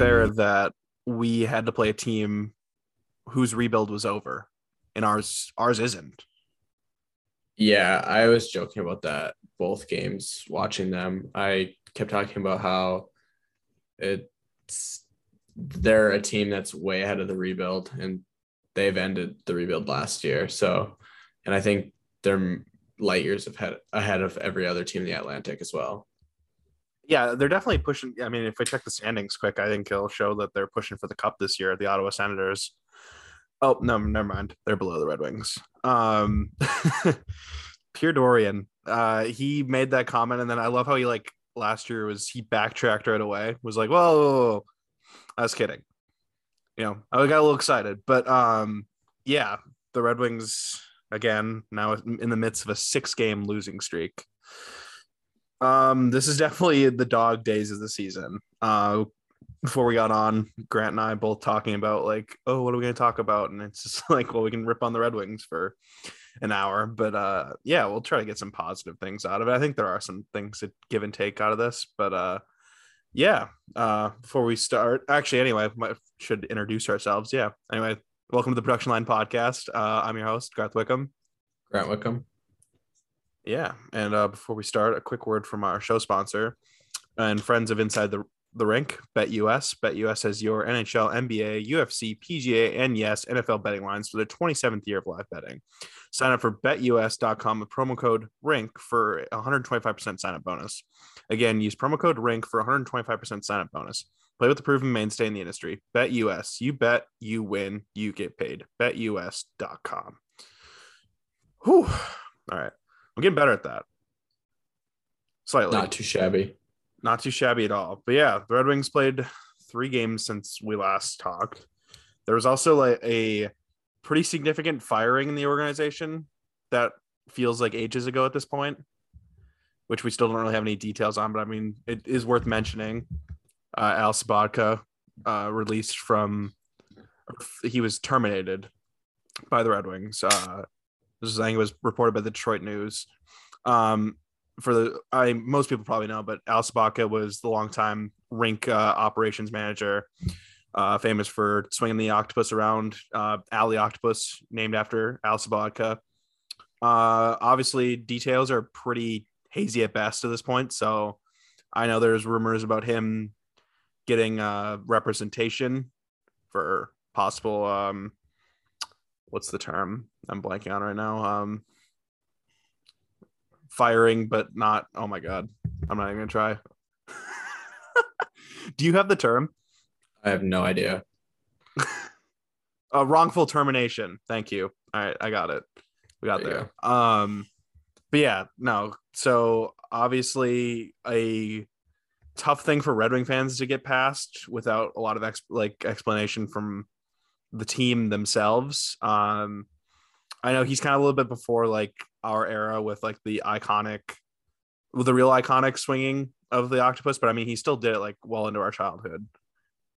fair mm-hmm. that we had to play a team whose rebuild was over, and ours ours isn't. Yeah, I was joking about that both games watching them. I kept talking about how it's they're a team that's way ahead of the rebuild and they've ended the rebuild last year. So, and I think they're light years ahead ahead of every other team in the Atlantic as well. Yeah, they're definitely pushing. I mean, if we check the standings quick, I think it'll show that they're pushing for the cup this year. The Ottawa Senators. Oh no, never mind. They're below the Red Wings. Um, Pierre Dorion. Uh, he made that comment, and then I love how he like last year was he backtracked right away. Was like, whoa, I was kidding. You know, I got a little excited, but um, yeah, the Red Wings again now in the midst of a six game losing streak. Um, this is definitely the dog days of the season. Uh, before we got on, Grant and I both talking about like, oh, what are we going to talk about? And it's just like, well, we can rip on the Red Wings for an hour, but uh, yeah, we'll try to get some positive things out of it. I think there are some things to give and take out of this, but uh, yeah. Uh, before we start, actually, anyway, I should introduce ourselves. Yeah. Anyway, welcome to the Production Line Podcast. Uh, I'm your host, Garth Wickham. Grant Wickham. Yeah. And uh, before we start, a quick word from our show sponsor and friends of Inside the the rink, BetUS. BetUS has your NHL, NBA, UFC, PGA, and yes, NFL betting lines for the 27th year of live betting. Sign up for betus.com with promo code RINK for 125% sign up bonus. Again, use promo code RINK for 125% sign up bonus. Play with the proven mainstay in the industry. BetUS. You bet, you win, you get paid. BetUS.com. Whew. All right. I'm getting better at that. Slightly. Not too shabby. Not too shabby at all. But yeah, the Red Wings played three games since we last talked. There was also like a pretty significant firing in the organization that feels like ages ago at this point, which we still don't really have any details on. But I mean, it is worth mentioning. Uh, Al Sobotka uh, released from, he was terminated by the Red Wings. Uh, this is, I think was reported by the Detroit News. Um, for the, I most people probably know, but Al Sobotka was the longtime rink uh, operations manager uh, famous for swinging the octopus around. Uh, Alley Octopus, named after Al Sobotka. Uh, obviously, details are pretty hazy at best at this point. So I know there's rumors about him getting uh, representation for possible. Um, what's the term? I'm blanking on right now. Um, firing, but not. Oh my god, I'm not even gonna try. Do you have the term? I have no idea. a wrongful termination. Thank you. All right, I got it. We got there. there. Um, but yeah, no. So obviously a tough thing for Red Wing fans to get past without a lot of ex- like explanation from the team themselves. Um, I know he's kind of a little bit before like our era with like the iconic, with the real iconic swinging of the octopus, but I mean he still did it like well into our childhood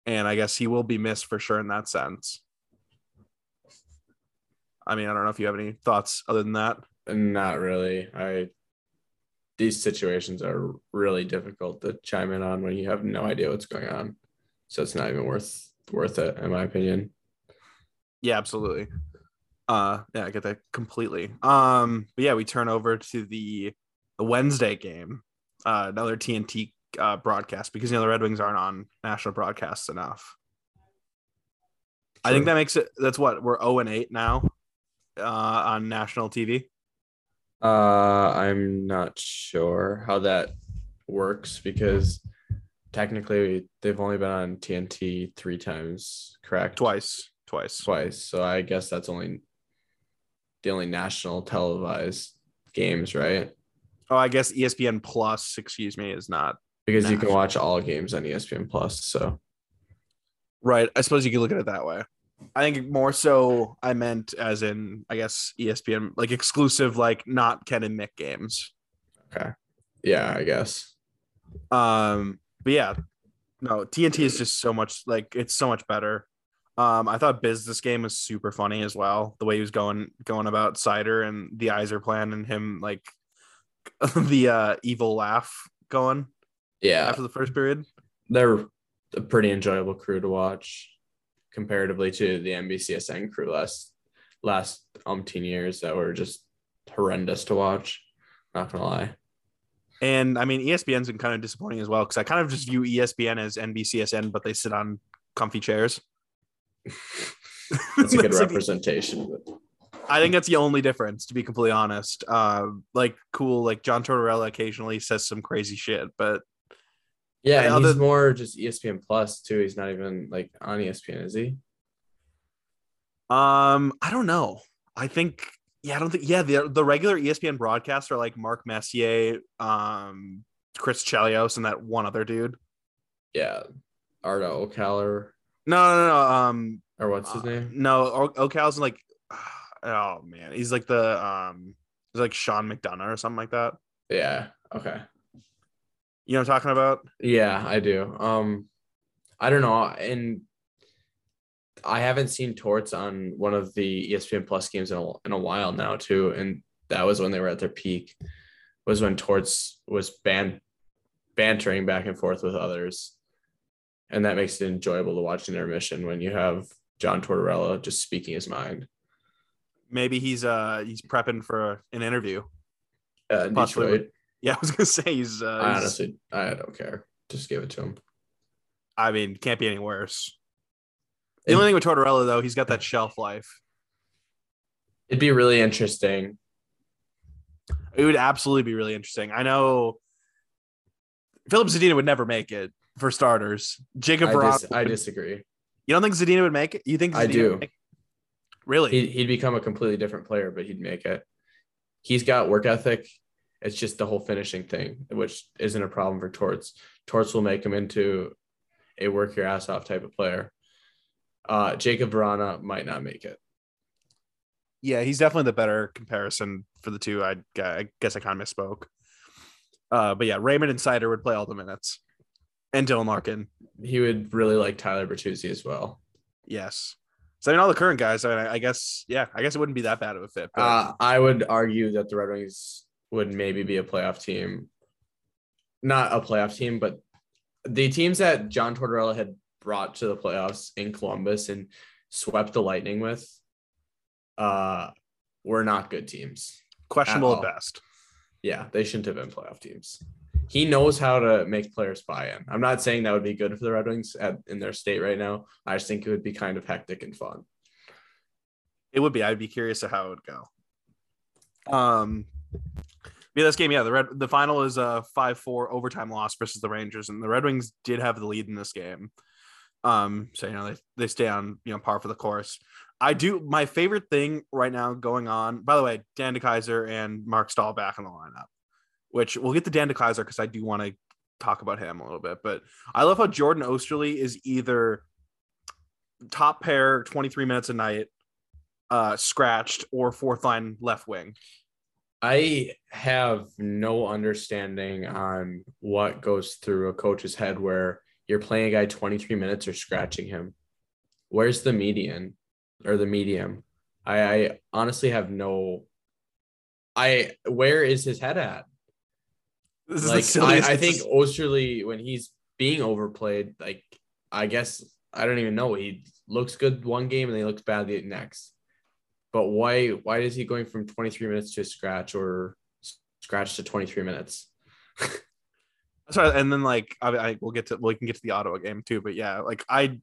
and I guess he will be missed for sure in that sense. I mean, I don't know if you have any thoughts other than that. Not really. I these situations are really difficult to chime in on when you have no idea what's going on. So it's not even worth worth it, in my opinion. Yeah, absolutely. Uh yeah, I get that completely. Um, but yeah, we turn over to the the Wednesday game. Uh another TNT uh, broadcast because you know the Red Wings aren't on national broadcasts enough. True. I think that makes it. That's what we're zero oh and eight now uh, on national TV. Uh, I'm not sure how that works because technically they've only been on TNT three times, correct? Twice, twice, twice. So I guess that's only the only national televised games, right? Oh, I guess ESPN Plus, excuse me, is not because you can watch all games on ESPN Plus. So, right. I suppose you could look at it that way. I think more so I meant as in, I guess, ESPN, like exclusive, like not Ken and Mick games. Okay. Yeah, I guess. Um, but yeah, no, TNT is just so much like it's so much better. Um, I thought Biz this game was super funny as well. The way he was going going about Seider and the Yzerplan and him like the uh evil laugh going yeah after the first period they're a pretty enjoyable crew to watch comparatively to the NBCSN crew last last umpteen years that were just horrendous to watch. Not gonna lie. And I mean, ESPN's been kind of disappointing as well because I kind of just view ESPN as NBCSN, but they sit on comfy chairs. That's a good That's like- representation. but I think that's the only difference, to be completely honest. Uh, like, cool, like John Tortorella occasionally says some crazy shit, but yeah, And he's more just ESPN Plus too. He's not even like on ESPN, is he? um, I don't know. I think, yeah, I don't think, yeah, the the regular ESPN broadcasts are like Mark Messier, um, Chris Chelios, and that one other dude. Yeah, Arda Okaler No, no, no. Um, or what's his uh, name? No, O- Ocal's like, oh man, he's like the um, he's like Sean McDonough or something like that. Yeah. Okay. You know what I'm talking about? Yeah, I do. Um, I don't know, and I haven't seen Torts on one of the ESPN Plus games in a, in a while now too, and that was when they were at their peak. Was when Torts was ban bantering back and forth with others, and that makes it enjoyable to watch an intermission when you have John Tortorella just speaking his mind. Maybe he's uh he's prepping for an interview. Uh, Possibly. Detroit, Yeah, I was gonna say he's. Uh, I honestly, I don't care. Just give it to him. I mean, can't be any worse. The only thing with Tortorella though, he's got that shelf life. It'd be really interesting It would absolutely be really interesting. I know Filip Zadina would never make it for starters. Jacob I, Vrana. dis- I disagree. you don't think Zadina would make it? You think I do. would make? Really? He'd, he'd become a completely different player, but he'd make it. He's got work ethic. It's just the whole finishing thing, which isn't a problem for Torts. Torts will make him into a work your ass off type of player. Uh, Jakub Vrana might not make it. yeah, he's definitely the better comparison for the two. I, I guess I kind of misspoke. Uh, but yeah, Raymond and Seider would play all the minutes, and Dylan Larkin. He would really like Tyler Bertuzzi as well. Yes. So I mean, all the current guys. I mean, I, I guess yeah, I guess it wouldn't be that bad of a fit. But Uh, I would argue that the Red Wings would maybe be a playoff team. Not a playoff team, but the teams that John Tortorella had brought to the playoffs in Columbus and swept the Lightning with uh, were not good teams. questionable at at best. Yeah, they shouldn't have been playoff teams. He knows how to make players buy in. I'm not saying that would be good for the Red Wings at, in their state right now. I just think it would be kind of hectic and fun. It would be. I'd be curious to how it would go. Um, yeah, this game, yeah, the red the final is a five four overtime loss versus the Rangers, and the Red Wings did have the lead in this game. Um, so you know they they stay on you know par for the course. I do my favorite thing right now going on. By the way, Dan DeKeyser and Marc Staal back in the lineup, which we'll get to Dan DeKeyser because I do want to talk about him a little bit. But I love how Jordan Oesterle is either top pair 23 minutes a night uh scratched or fourth line left wing. I have no understanding on what goes through a coach's head where you're playing a guy 23 minutes or scratching him. Where's the median or the medium? I, I honestly have no. I where is his head at? This is the Like I, I think just- Oesterle when he's being overplayed, like I guess I don't even know. He looks good one game and then he looks bad the next. But why why is he going from 23 minutes to scratch or scratch to 23 minutes? sorry, and then like I, I we'll get to we can get to the Ottawa game too, but yeah, like I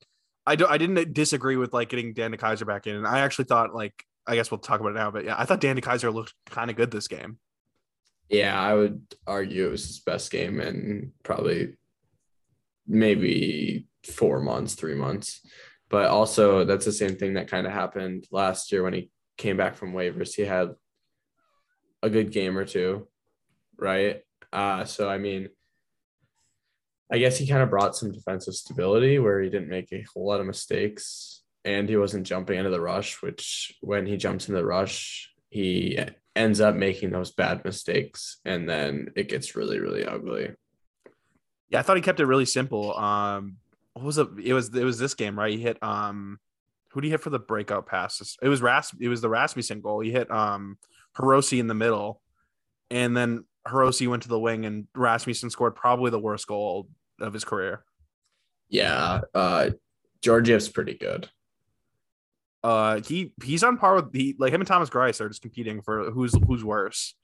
I do I didn't disagree with like getting Dan Kaiser back in, and I actually thought like I guess we'll talk about it now, but yeah, I thought Dan Kaiser looked kind of good this game. Yeah, I would argue it was his best game in probably maybe four months, three months. But also, that's the same thing that kind of happened last year when he came back from waivers. He had a good game or two, right? Uh, so, I mean, I guess he kind of brought some defensive stability where he didn't make a whole lot of mistakes and he wasn't jumping into the rush, which when he jumps into the rush, he ends up making those bad mistakes and then it gets really, really ugly. Yeah, I thought he kept it really simple. Um, what was it? It was it was this game, right? He hit um, who do he hit for the breakout passes? It was Ras. It was the Rasmussen goal. He hit um, Hirose in the middle, and then Hirose went to the wing, and Rasmussen scored probably the worst goal of his career. Yeah, uh, Georgiev's pretty good. Uh, he he's on par with the like him and Thomas Greiss are just competing for who's who's worse.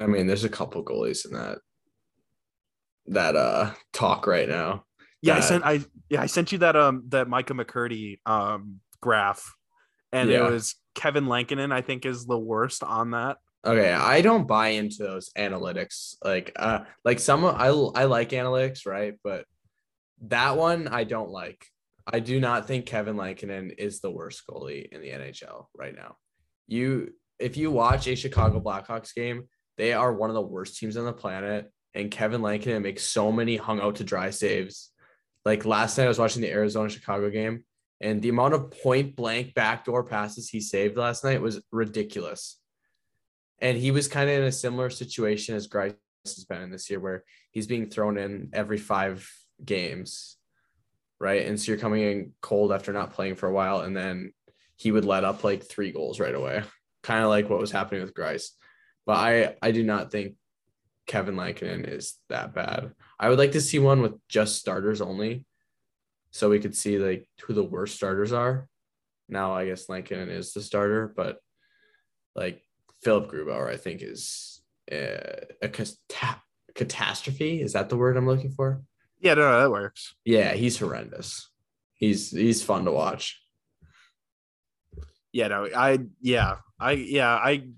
I mean, there's a couple goalies in that that uh talk right now. Yeah, I sent I yeah I sent you that um that Micah McCurdy um graph, and Yeah. it was Kevin Lankinen I think is the worst on that. Okay, I don't buy into those analytics. Like, uh, like some I I like analytics, right? But that one I don't like. I do not think Kevin Lankinen is the worst goalie in the NHL right now. You, if you watch a Chicago Blackhawks game, they are one of the worst teams on the planet, and Kevin Lankinen makes so many hung out to dry saves. Like last night, I was watching the Arizona Chicago game, and the amount of point blank backdoor passes he saved last night was ridiculous. And he was kind of in a similar situation as Greiss has been in this year, where he's being thrown in every five games, right? And so you're coming in cold after not playing for a while, and then he would let up like three goals right away, kind of like what was happening with Greiss. But I, I do not think Kevin Lankinen is that bad. I would like to see one with just starters only, so we could see like who the worst starters are. Now I guess Lankinen is the starter, but like Philipp Grubauer, I think is uh, a cata- catastrophe. Is that the word I'm looking for? Yeah, no, no that works. Yeah, he's horrendous. He's he's fun to watch. Yeah, no, I yeah I yeah I.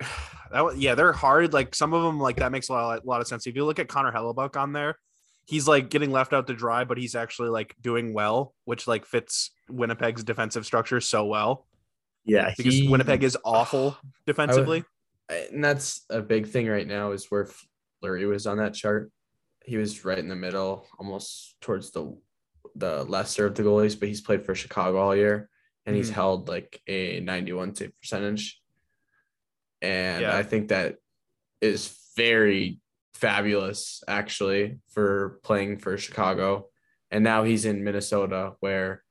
That was, yeah, they're hard. Like some of them, like that makes a lot, a lot of sense. If you look at Connor Hellebuyck on there, he's like getting left out to dry, but he's actually like doing well, which like fits Winnipeg's defensive structure so well Yeah, because Winnipeg is awful defensively. and that's a big thing right now is where Fleury was on that chart. He was right in the middle, almost towards the the lesser of the goalies, but he's played for Chicago all year and he's Mhm. held like a 91 save percentage. And Yeah. I think that is very fabulous actually for playing for Chicago. And now he's in Minnesota where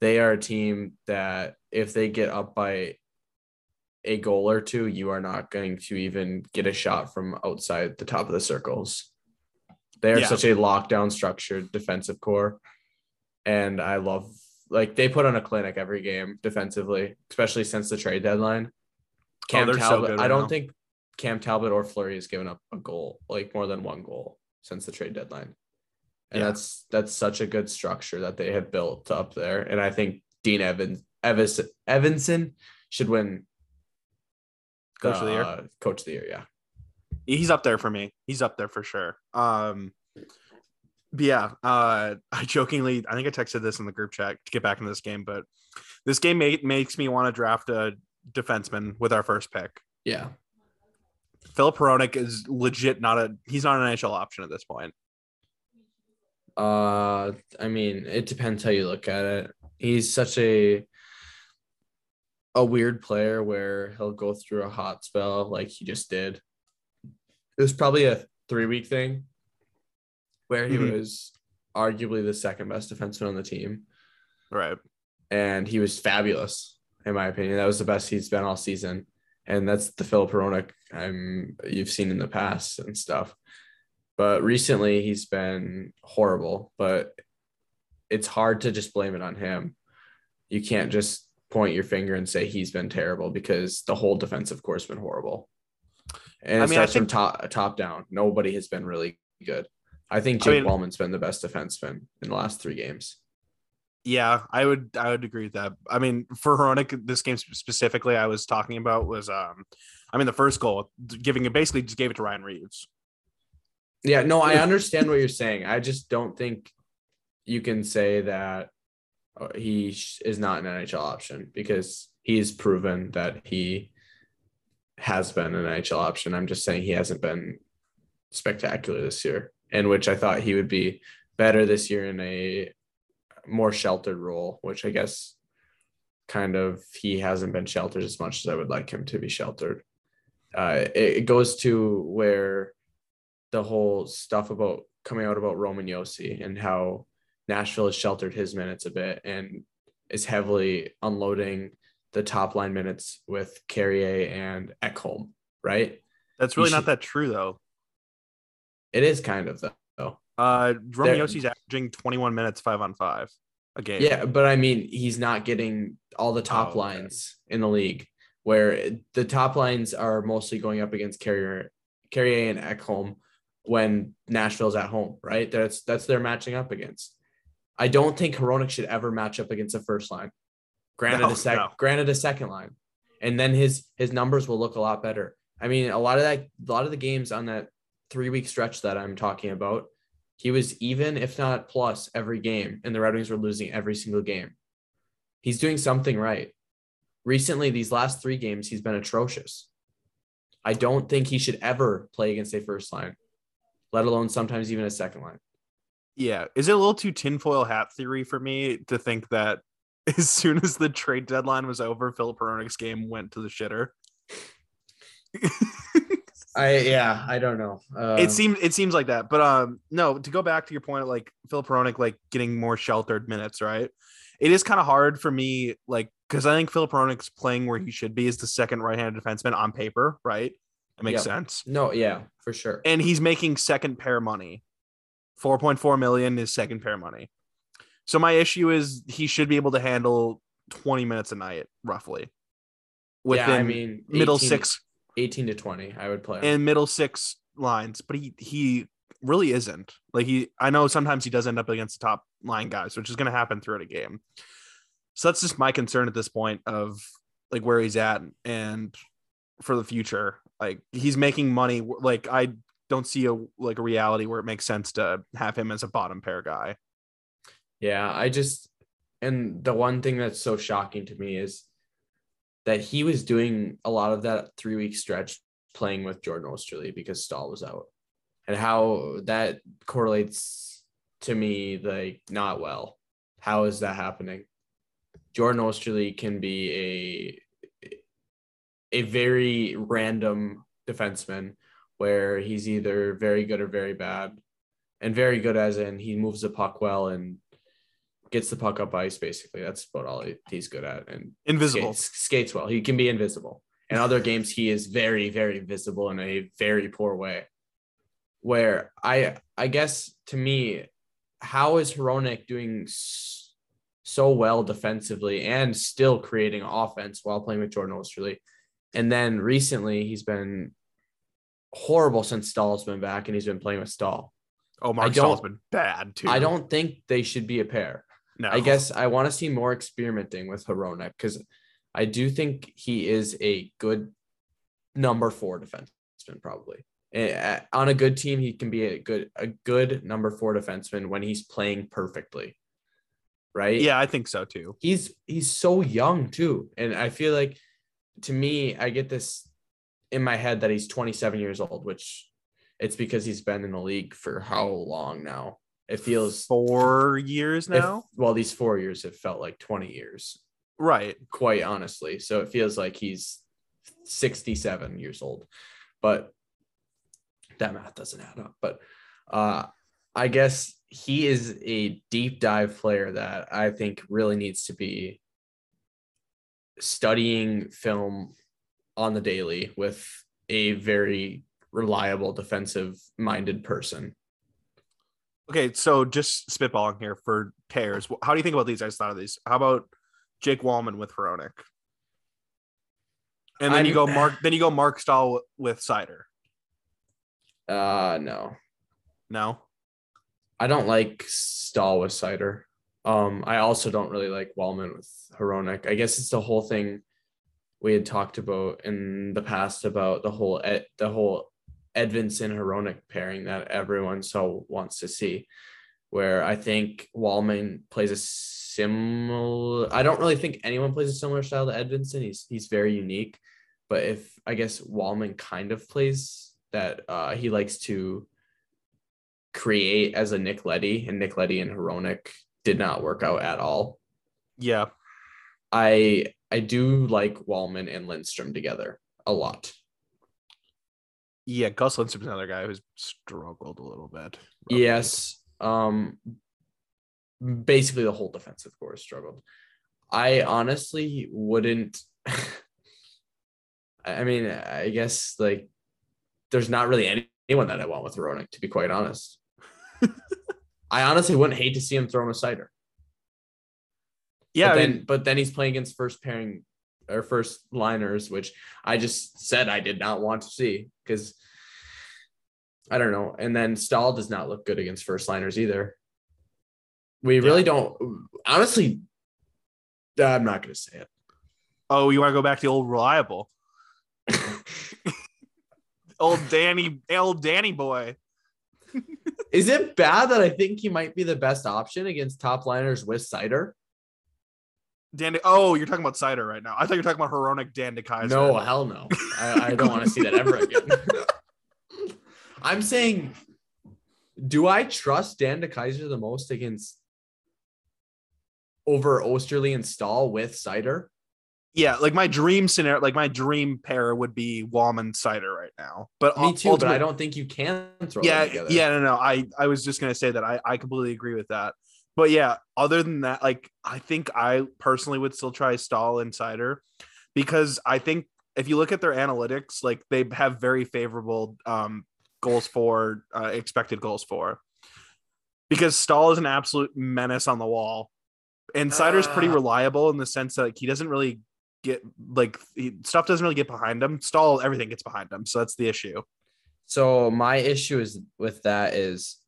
they are a team that if they get up by a goal or two, you are not going to even get a shot from outside the top of the circles. They are Yeah. such a lockdown structured defensive core. And I love like they put on a clinic every game defensively, especially since the trade deadline. Cam Oh, they're so Talbot, good I don't now. think Cam Talbot or Fleury has given up a goal, like more than one goal since the trade deadline. And Yeah. that's that's such a good structure that they have built up there. And I think Dean Evans Evans Evason should win Coach of the year? uh, coach of the year, yeah. He's up there for me. He's up there for sure. Um, but yeah, uh, I jokingly, I think I texted this in the group chat to get back into this game, but this game ma- makes me want to draft a defenseman with our first pick. Yeah. Filip Hronek is legit not a he's not an NHL option at this point. Uh I mean, it depends how you look at it. He's such a a weird player where he'll go through a hot spell like he just did. It was probably a three week thing where he Mhm. was arguably the second best defenseman on the team. Right. and he was fabulous in my opinion. That was the best he's been all season, and that's the Filip Hronek I'm you've seen in the past and stuff. But recently he's been horrible. But it's hard to just blame it on him. You can't just point your finger and say he's been terrible because the whole defensive core has been horrible. And I mean, I starts from think- top top down. Nobody has been really good. I think I Jake mean- Walman's been the best defenseman in the last three games. Yeah, I would I would agree with that. I mean, for Hronek, this game specifically I was talking about was um I mean the first goal giving it basically just gave it to Ryan Reaves. Yeah, no, I understand what you're saying. I just don't think you can say that uh, he is not an NHL option because he's proven that he has been an NHL option. I'm just saying he hasn't been spectacular this year, in which I thought he would be better this year in a more sheltered role, which I guess kind of he hasn't been sheltered as much as I would like him to be sheltered. Uh, it, it goes to where the whole stuff about coming out about Roman Josi and how Nashville has sheltered his minutes a bit and is heavily unloading the top line minutes with Carrier and Ekholm, right? That's really not that true though. It is kind of though. Uh, Jerome Josi's averaging 21 minutes, five on five a game. Yeah, but I mean, he's not getting all the top Oh, okay. lines in the league, where the top lines are mostly going up against Carrier, Carrier and Ekholm when Nashville's at home, right? That's that's their matching up against. I don't think Hronek should ever match up against a first line. Granted, No, a sec, no. granted a second line, and then his his numbers will look a lot better. I mean, a lot of that, a lot of the games on that three week stretch that I'm talking about, he was even, if not plus, every game, and the Red Wings were losing every single game. He's doing something right. Recently, these last three games, he's been atrocious. I don't think he should ever play against a first line, let alone sometimes even a second line. Yeah. Is it a little too tinfoil hat theory for me to think that as soon as the trade deadline was over, Filip Hronek's game went to the shitter? I yeah, I don't know. Um, it seems it seems like that, but um, no. To go back to your point, like Filip Hronek, like getting more sheltered minutes, right? It is kind of hard for me, like because I think Filip Hronek's playing where he should be as the second right-handed defenseman on paper, right? It makes sense, no, yeah, for sure. and he's making second pair money. Four point four million is second pair money. So my issue is he should be able to handle twenty minutes a night, roughly. Within yeah, I mean, middle 18 six 18 to 20, I would play. and middle six lines, but he he really isn't. Like he I know sometimes he does end up against the top line guys, which is gonna happen throughout a game. So that's just my concern at this point of like where he's at and for the future. Like he's making money like I don't see a like a reality where it makes sense to have him as a bottom pair guy. Yeah, I just and the one thing that's so shocking to me is that he was doing a lot of that three week stretch playing with Jordan Oesterle because Staal was out, and how that correlates to me like not well. How is that happening? Jordan Oesterle can be a a very random defenseman where he's either very good or very bad, and very good as in he moves the puck well and gets the puck up ice. Basically, that's about all he- he's good at. And Invisible. skates, skates well. He can be invisible. In other games, he is very, very visible in a very poor way. Where I, I guess to me, how is Hronek doing so well defensively and still creating offense while playing with Jordan Oesterle? And then recently, he's been horrible since Staal's been back, and he's been playing with Staal. Oh, Marc Staal's been bad too. I don't think they should be a pair. Know. I guess I want to see more experimenting with Hronek because I do think he is a good number four defenseman, probably. On a good team, he can be a good a good number four defenseman when he's playing perfectly. Right? Yeah, I think so too. He's he's so young too. And I feel like to me, I get this in my head that he's 27 years old, which it's because he's been in the league for how long now? It feels Four years if- now. well, these four years have felt like 20 years, right. quite honestly. So it feels like he's 67 years old, but that math doesn't add up. But uh, I guess he is a deep dive player that I think really needs to be studying film on the daily with a very reliable defensive minded person. Okay, so just spitballing here for pairs. How do you think about these? I just thought of these. How about Jake Walman with Hronek? And then you I'm- go Mark. Then you go Marc Staal with Seider. Uh, no. No. I don't like Staal with Seider. Um, I also don't really like Walman with Hronek. I guess it's the whole thing we had talked about in the past about the whole the whole Edvinsson Hronek pairing that everyone so wants to see. Where I think Walman plays a similar. I don't really think anyone plays a similar style to Edvinsson. He's he's very unique, but if I guess Walman kind of plays that, uh, he likes to create as a Nick Leddy, and Nick Leddy and Hronek did not work out at all. Yeah. I I do like Walman and Lindstrom together a lot. Yeah. Gus Lindstrom's another guy who's struggled a little bit. Yes. Um basically the whole defensive core struggled. I honestly wouldn't I mean, I guess like there's not really any- anyone that I want with Hronek, to be quite honest. I honestly wouldn't hate to see him throw him a Seider. Yeah, but I mean, but then he's playing against first pairing or first liners, which I just said I did not want to see because I don't know. And then Staal does not look good against first liners either. We really don't honestly. Uh, I'm not gonna say it. oh, you want to go back to old reliable, old Danny, old Danny boy. Is it bad that I think he might be the best option against top liners with Seider? Dan. Oh, you're talking about Seider right now. I thought you were talking about Hronek Dan DeKeyser. No, hell no. I, I don't want to see that ever again. I'm saying, do I trust Dan DeKeyser the most against over Oesterle and Staal with Seider? Yeah, like my dream scenario, like my dream pair would be Walman Seider right now. But Me too, but I don't think you can throw yeah yeah no no i i was just gonna say that i i completely agree with that but yeah other than that like i think i personally would still try Staal insider because i think if you look at their analytics like they have very favorable um goals for uh, expected goals for. Because Staal is an absolute menace on the wall. And Seider's pretty Ah. reliable in the sense that like, he doesn't really get like he, stuff doesn't really get behind him. Staal everything gets behind him. So that's the issue. So my issue is with that is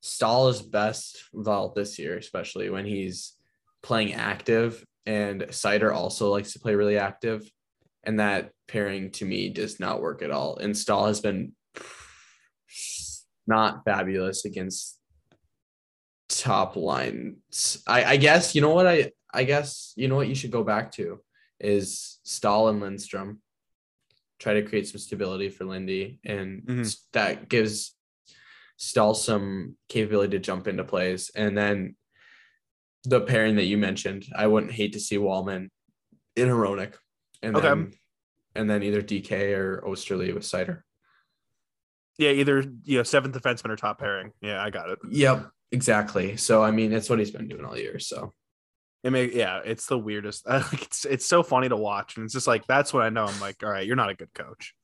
Staal is best well this year, especially when he's playing active, and Seider also likes to play really active, and that pairing to me does not work at all. And Staal has been not fabulous against top lines. I, I guess you know what I I guess you know what you should go back to is Staal and Lindstrom try to create some stability for Lindy, and Mhm. that gives Staal some capability to jump into plays. And then the pairing that you mentioned, I wouldn't hate to see Walman in Hronek, and Okay. then and then either DK or Oesterle with Seider. Yeah, either you know seventh defenseman or top pairing. Yeah, I got it. Yep, exactly. So I mean, it's what he's been doing all year. So It may yeah, it's the weirdest. like, it's it's so funny to watch, and it's just like that's what I know. I'm like, all right, you're not a good coach.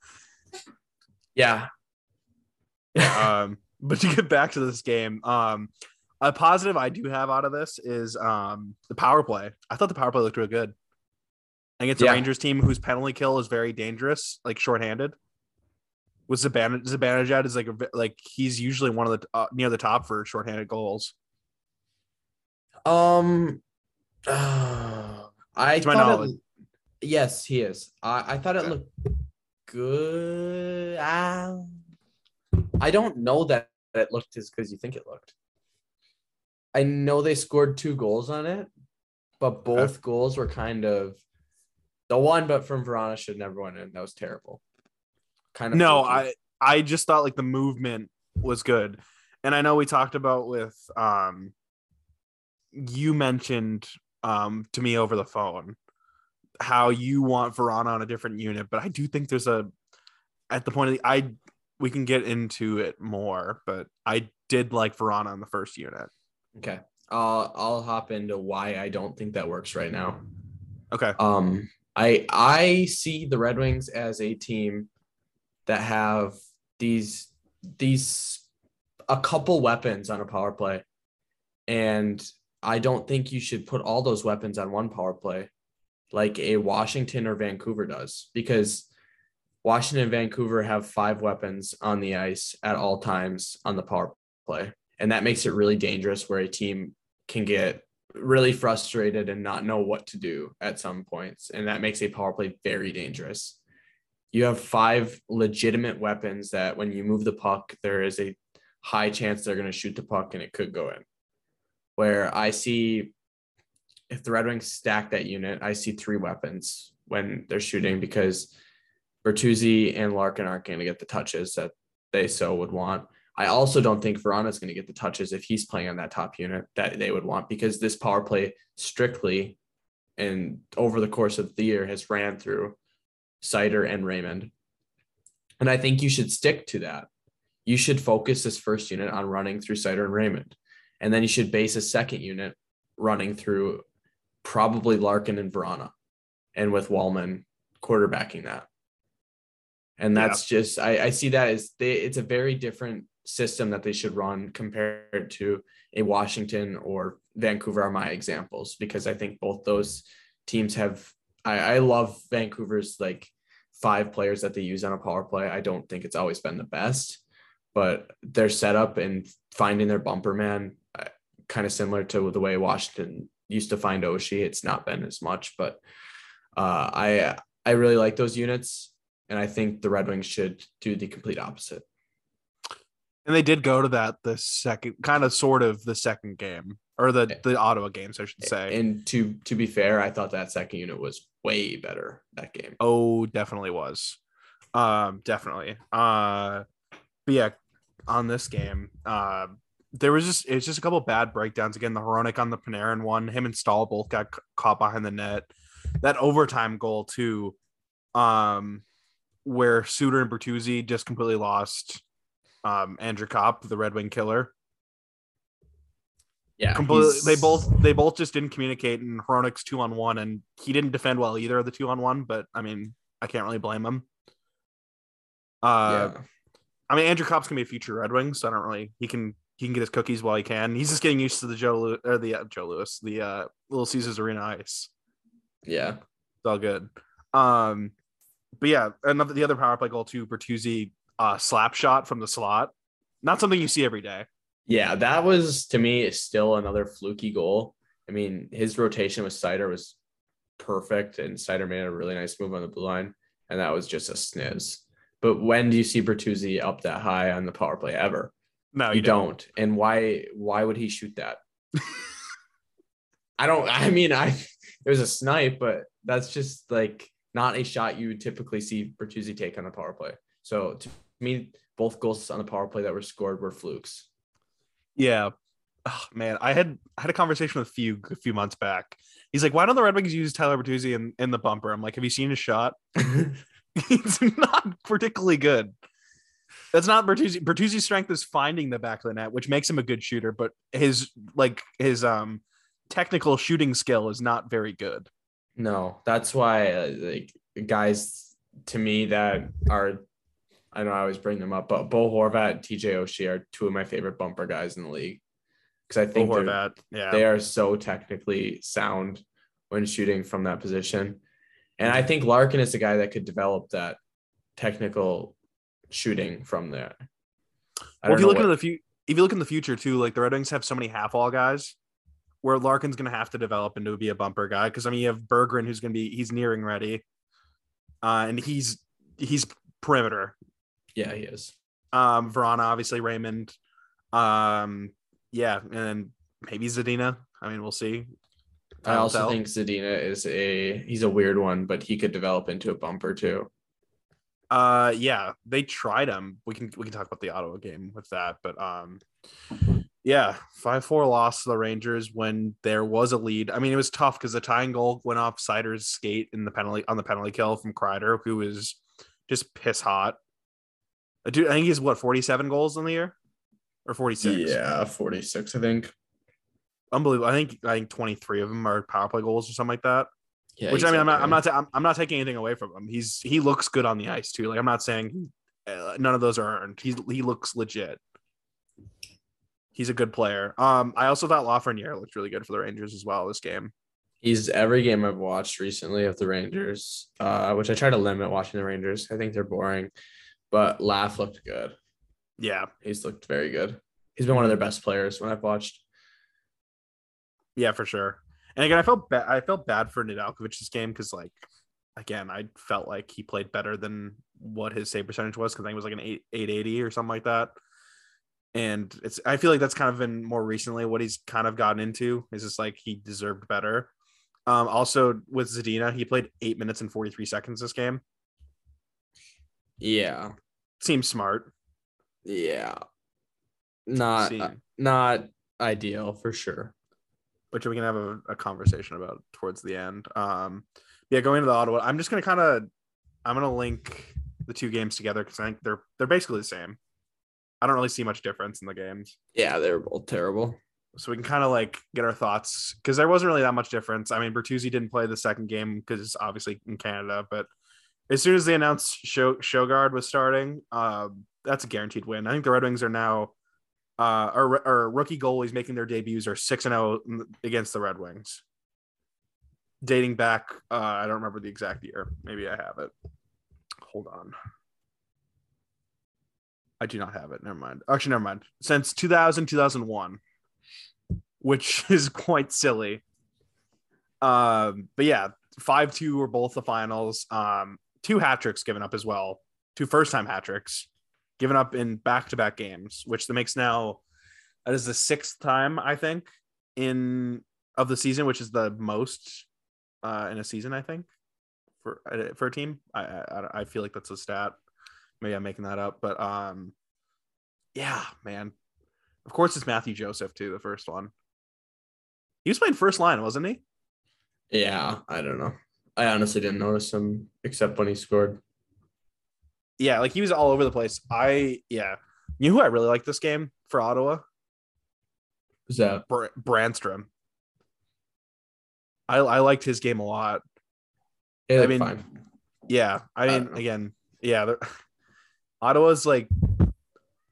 yeah, Um, but to get back to this game, um, a positive I do have out of this is um the power play. I thought the power play looked real good. Against a Yeah. A Rangers team whose penalty kill is very dangerous, like shorthanded. With Zaban Zibanejad is like a, like he's usually one of the uh, near the top for shorthanded goals. Um, uh, I To my thought it- knowledge. yes, he is. I, I thought it looked good. Ah, I don't know that it looked as good as you think it looked. I know they scored two goals on it, but both goals were kind of the one, but from Vrana should never went in. That was terrible. Kind of no fluky. i i just thought like the movement was good and i know we talked about with um you mentioned um to me over the phone how you want Vrana on a different unit but i do think there's a at the point of the i we can get into it more but i did like Vrana on the first unit okay. I'll I'll hop into why I don't think that works right now. okay Um, I I see the Red Wings as a team that have these these a couple weapons on a power play, and I don't think you should put all those weapons on one power play, like a Washington or Vancouver does, because Washington and Vancouver have five weapons on the ice at all times on the power play, and that makes it really dangerous where a team can get really frustrated and not know what to do at some points. And that makes a power play very dangerous. You have five legitimate weapons that when you move the puck, there is a high chance they're going to shoot the puck and it could go in. Where I see if the Red Wings stack that unit, I see three weapons when they're shooting because Bertuzzi and Larkin aren't going to get the touches that they so would want. I also don't think Vrana's going to get the touches if he's playing on that top unit that they would want because this power play strictly and over the course of the year has ran through Seider and Raymond. And I think you should stick to that. You should focus this first unit on running through Seider and Raymond. And then you should base a second unit running through probably Larkin and Vrana and with Walman quarterbacking that. And that's just I, I see that as they it's a very different system that they should run compared to a Washington or Vancouver are my examples because I think both those teams have I, I love Vancouver's like five players that they use on a power play. I don't think it's always been the best, but their setup and finding their bumper man, uh, kind of similar to the way Washington used to find Oshie. It's not been as much, but uh, I I really like those units, and I think the Red Wings should do the complete opposite. And they did go to that the second, kind of, sort of the second game or the the Ottawa games, I should say. And to to be fair, I thought that second unit was way better that game. Oh, definitely was. Um, definitely. Uh, but yeah, on this game, uh, there was just it's just a couple bad breakdowns again. The Hronek on the Panarin one, him and Staal both got caught behind the net. That overtime goal too, um, where Suter and Bertuzzi just completely lost um Andrew Copp, the Red Wing killer. Yeah, completely. They both they both just didn't communicate, and Hronek's two on one, and he didn't defend well either of the two on one. But I mean, I can't really blame him. Uh, yeah. I mean, Andrew Copp's gonna be a future Red Wing, so I don't really. He can he can get his cookies while he can. He's just getting used to the Joe or the uh, Joe Louis, the uh, Little Caesars Arena ice. Yeah, it's all good. Um, but yeah, another the other power play goal too. Bertuzzi uh, slap shot from the slot, not something you see every day. Yeah, that was to me still another fluky goal. I mean, his rotation with Seider was perfect, and Seider made a really nice move on the blue line, and that was just a sniz. But when do you see Bertuzzi up that high on the power play ever? No, you, you don't. don't. And why? Why would he shoot that? I don't. I mean, I it was a snipe, but that's just like not a shot you would typically see Bertuzzi take on a power play. So to me, both goals on the power play that were scored were flukes. Yeah. Oh, man, I had I had a conversation with Fugue a few months back. He's like, "Why don't the Red Wings use Tyler Bertuzzi in, in the bumper?" I'm like, "Have you seen his shot? He's not particularly good. That's not Bertuzzi. Bertuzzi's strength is finding the back of the net, which makes him a good shooter. But his like his um technical shooting skill is not very good. No, that's why uh, like guys to me that are I know I always bring them up, but Bo Horvat, TJ Oshie are two of my favorite bumper guys in the league. Because I think Horvat, yeah, they are so technically sound when shooting from that position, and I think Larkin is the guy that could develop that technical shooting from there. Well, if you look what... into the future, if you look in the future too, like the Red Wings have so many half wall guys, where Larkin's going to have to develop into be a bumper guy because I mean you have Berggren who's going to be he's nearing ready, uh, and he's he's perimeter. Yeah, he is. Um, Vrana, obviously Raymond. Um, yeah, and maybe Zadina. I mean, we'll see. I also tell. think Zadina is a he's a weird one, but he could develop into a bumper too. Uh, yeah, they tried him. We can we can talk about the Ottawa game with that, but um, yeah, five four loss to the Rangers when there was a lead. I mean, it was tough because the tying goal went off Seider's skate in the penalty on the penalty kill from Kreider, who was just piss hot. Dude, I think he's what 47 goals in the year or 46. Yeah, 46, I think. Unbelievable. I think I think 23 of them are power play goals or something like that. Yeah, which I mean, I'm not, I'm not, I'm, I'm not taking anything away from him. He's he looks good on the ice too. Like I'm not saying uh, none of those are earned. He he looks legit. He's a good player. Um, I also thought Lafreniere looked really good for the Rangers as well this game. He's every game I've watched recently of the Rangers, uh, which I try to limit watching the Rangers. I think they're boring but Laugh looked good. Yeah, he's looked very good. He's been one of their best players when I've watched. Yeah, for sure. And again, I felt bad. I felt bad for Nedeljkovic this game because, like, again, I felt like he played better than what his save percentage was because I think it was like an eight eight eighty or something like that. And it's I feel like that's kind of been more recently what he's kind of gotten into is just like he deserved better. Um, also with Zadina, he played eight minutes and forty three seconds this game. Yeah, Seems smart. Yeah. Not uh, not ideal for sure. Which we can have a, a, conversation about towards the end. Um yeah, going to the Ottawa. I'm just gonna kind of I'm gonna link the two games together because I think they're they're basically the same. I don't really see much difference in the games. Yeah, they're both terrible. So we can kind of like get our thoughts because there wasn't really that much difference. I mean, Bertuzzi didn't play the second game because obviously in Canada, but as soon as they announced Show Sogaard was starting, um, that's a guaranteed win. I think the Red Wings are now uh our, our rookie goalies making their debuts are 6 and 0 against the Red Wings. Dating back uh I don't remember the exact year. Maybe I have it. Hold on. I do not have it. Never mind. Actually, never mind. Since 2000, 2001, which is quite silly. Um, but yeah, 5 2 were both the finals. Um, two hat tricks given up as well. Two first time hat tricks given up in back to back games, which that makes now that is the sixth time, I think, in of the season, which is the most uh, in a season, I think, for uh, for a team. I, I I feel like that's a stat. Maybe I'm making that up, but um, yeah, man. Of course, it's Mathieu Joseph too. The first one. He was playing first line, wasn't he? Yeah, I don't know. I honestly didn't notice him except when he scored. Yeah, like he was all over the place. I yeah. You know who I really like this game for Ottawa? Who's that? Br- Brannstrom. I I liked his game a lot. Yeah, I mean, fine. Yeah, I I mean, don't again, yeah, Ottawa's like,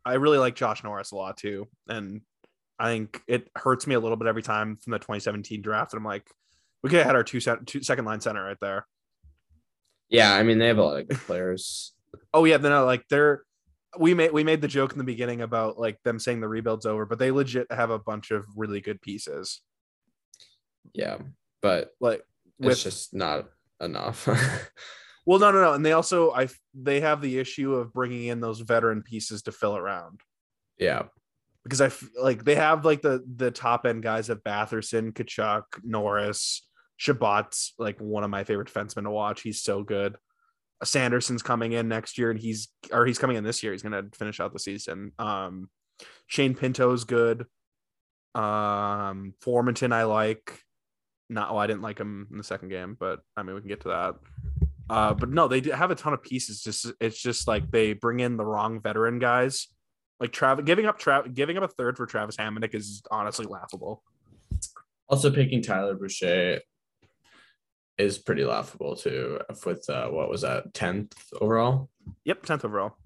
I really like Josh Norris a lot too, and I think it hurts me a little bit every time from the 2017 draft. And I'm like, we could have had our two, set, two second line center right there. Yeah, I mean they have a lot of good players. Oh yeah, they're not like they're we made we made the joke in the beginning about like them saying the rebuild's over, but they legit have a bunch of really good pieces. Yeah, but Like it's just not enough. well, no, no, no, and they also I they have the issue of bringing in those veteran pieces to fill around. yeah, because I like they have like the the top end guys of Batherson, Tkachuk, Norris, Chabot's like one of my favorite defensemen to watch. He's so good. Sanderson's coming in next year, and he's or he's coming in this year. He's gonna finish out the season. Um, Shane Pinto's good. Um, Formenton I like. Not well, I didn't like him in the second game, but I mean we can get to that. Uh, but no, they have a ton of pieces. Just it's just like they bring in the wrong veteran guys. Like Travis giving up Trav giving up a third for Travis Hamonic is honestly laughable. Also picking Tyler Boucher is pretty laughable too. With uh, what was that tenth overall? Yep, tenth overall.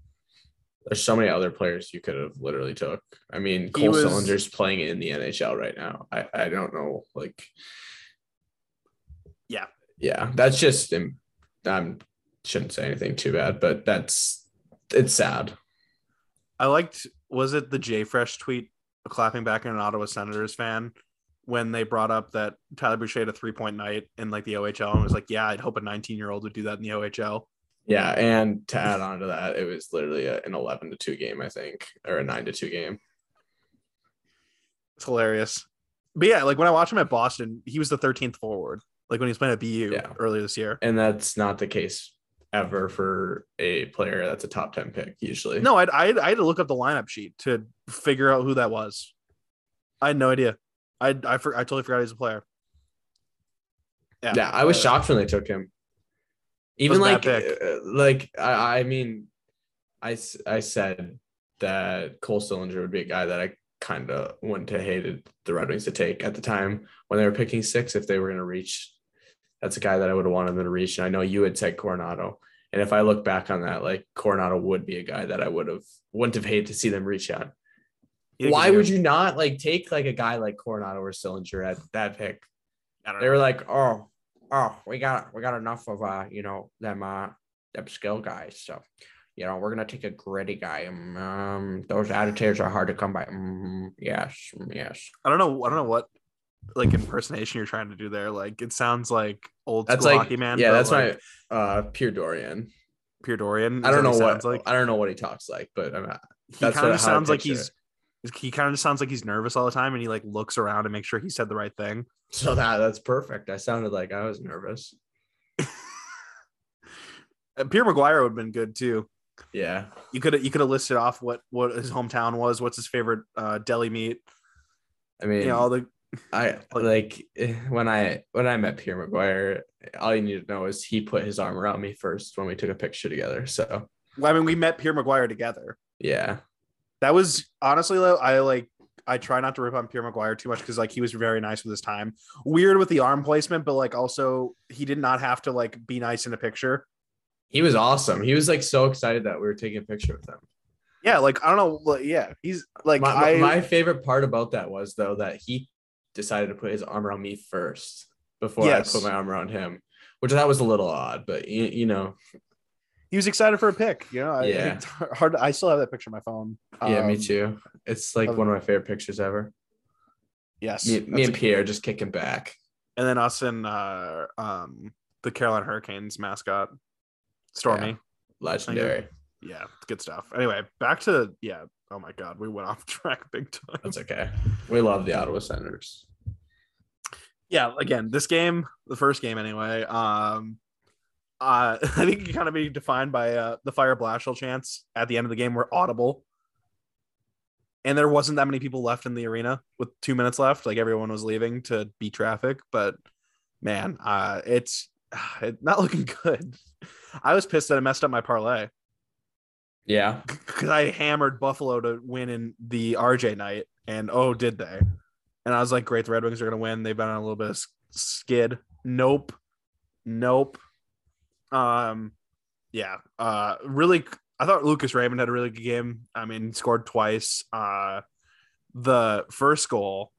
There's so many other players you could have literally took. I mean, Cole was- Sillinger's playing in the NHL right now. I I don't know, like, Yeah. yeah, that's just I shouldn't say anything too bad, but that's it's sad. I liked was it the JFresh tweet clapping back at an Ottawa Senators fan when they brought up that Tyler Boucher had a three point night in like the OHL and was like, Yeah, I'd hope a 19 year old would do that in the OHL. Yeah, and to add on to that, it was literally a, an eleven to two game, I think, or a nine to two game. It's hilarious. But yeah, like when I watched him at Boston, he was the 13th forward. Like when he was playing at BU Yeah. earlier this year. and that's not the case ever for a player that's a top 10 pick usually No, I'd, I had, I had to look up the lineup sheet to figure out who that was. I had no idea. I I, for, I totally forgot he was a player. yeah i was uh, shocked when they took him even like uh, like I, I mean I, I said that cole Sillinger would be a guy that i kind of wouldn't have hated the red wings to take at the time when they were picking six if they were going to reach that's a guy that i would have wanted them to reach and i know you had said Coronato and if i look back on that like Coronato would be a guy that i would have wouldn't have hated to see them reach out. think why would you not like take like a guy like Coronato or Sillinger at that pick? I don't They were like, oh, oh, we got we got enough of uh, you know, them uh them skill guys. So, you know, we're gonna take a gritty guy. Um, those attitudes are hard to come by. Mm, yes, yes. I don't know. I don't know what like impersonation you're trying to do there. Like it sounds like old That's school like hockey man. yeah, that's like, my uh Pierre Dorion. Pierre Dorion. I don't know what sounds like. I don't know what he talks like, but I'm He kind of sounds like he's. He kind of sounds like he's nervous all the time, and he like looks around to make sure he said the right thing. so that that's perfect. I sounded like I was nervous. Uh, Pierre McGuire would have been good too. Yeah. You could you could have listed off what what his hometown was, what's his favorite uh, deli meat, I mean, you know, all the I like eh, when I when I met Pierre McGuire, all you need to know is he put his arm around me first when we took a picture together. So Well, I mean, we met Pierre McGuire together. yeah, That was honestly though, I like I try not to rip on Pierre McGuire too much because like he was very nice with his time. Weird with the arm placement, but like also he did not have to like be nice in a picture. he was awesome. He was like so excited that we were taking a picture with him. Yeah, like I don't know. like, Yeah, he's like my, my- I. my favorite part about that was though that he decided to put his arm around me first before Yes. I put my arm around him, which that was a little odd, but you, you know, he was excited for a pick. You know, I, Yeah. it's hard. To, I still have that picture on my phone. yeah, me Um, too. It's like one of my favorite pictures ever. Yes, Me, me and Pierre just kicking back. and then us and uh, um the Carolina Hurricanes mascot, Stormy. Legendary. Yeah. good stuff. Anyway, back to yeah. Oh my God, we went off track big time. That's okay. We love the Ottawa Senators. yeah again this game the first game anyway um uh i think it can kind of be defined by uh the fire Blashill chants at the end of the game were audible and there wasn't that many people left in the arena with two minutes left like everyone was leaving to beat traffic but man uh it's it, not looking good i was pissed that i messed up my parlay Yeah. because I hammered Buffalo to win in the RJ night, and oh, did they? And I was like, great, the Red Wings are gonna win. They've been on a little bit of skid. Nope, nope. Um, yeah. Uh, really, I thought Lucas Raymond had a really good game. I mean, scored twice. Uh, the first goal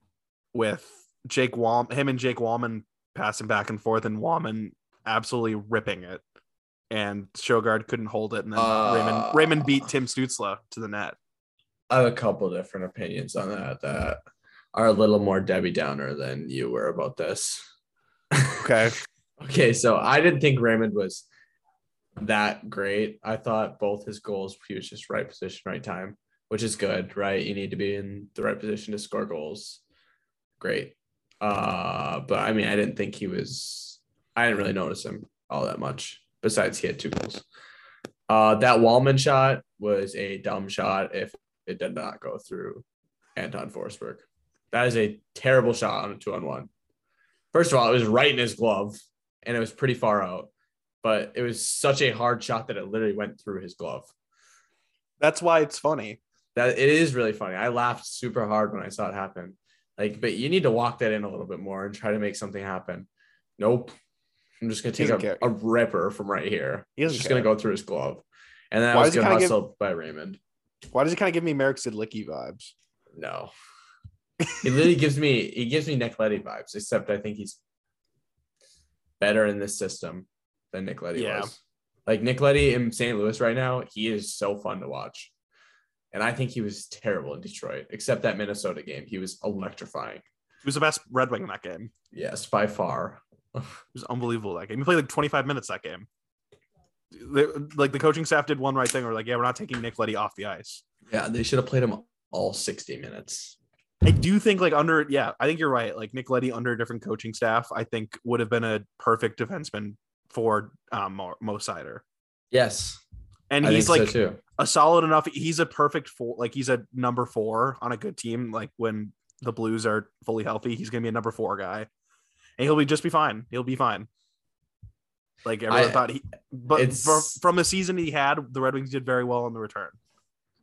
with Jake Wall, him and Jake Walman passing back and forth, and Walman absolutely ripping it. And Shogard couldn't hold it, and then Uh, Raymond Raymond beat Tim Stutzle to the net. I have a couple different opinions on that that are a little more Debbie Downer than you were about this. Okay. Okay, so I didn't think Raymond was that great. I thought both his goals, he was just right position, right time, which is good, right? You need to be in the right position to score goals. Great. Uh, but I mean, I didn't think he was, I didn't really notice him all that much, besides he had two goals. Uh, that Walman shot was a dumb shot if it did not go through Anton Forsberg. That is a terrible shot on a two on one. First of all, it was right in his glove and it was pretty far out, but it was such a hard shot that it literally went through his glove. That's why it's funny. That it is really funny. I laughed super hard when I saw it happen. Like, but you need to walk that in a little bit more and try to make something happen. Nope. I'm just gonna take a, a ripper from right here. He's just care. gonna go through his glove. And then that Why was does he good kinda give- hustle by Raymond. Why does it kind of give me Marek Zidlicky vibes? No. He literally gives me he gives me Nick Leddy vibes, except I think he's better in this system than Nick Leddy Yeah. was. Like Nick Leddy in St. Louis right now, he is so fun to watch. And I think he was terrible in Detroit, except that Minnesota game. He was electrifying. He was the best Red Wing in that game. Yes, by far. It was unbelievable that game. He played like 25 minutes that game. They, like the coaching staff did one right thing. We're like, yeah, we're not taking Nick Leddy off the ice. Yeah, they should have played him all 60 minutes. I do think like under yeah, I think you're right. Like Nick Leddy under a different coaching staff, I think would have been a perfect defenseman for um, Mo, Mo Seider. Yes. And I he's like so a solid enough. He's a perfect four. Like he's a number four on a good team. Like when the Blues are fully healthy, he's gonna be a number four guy, and he'll be just be fine. He'll be fine. Like everyone I- thought he, but for, from the season he had, the Red Wings did very well in the return.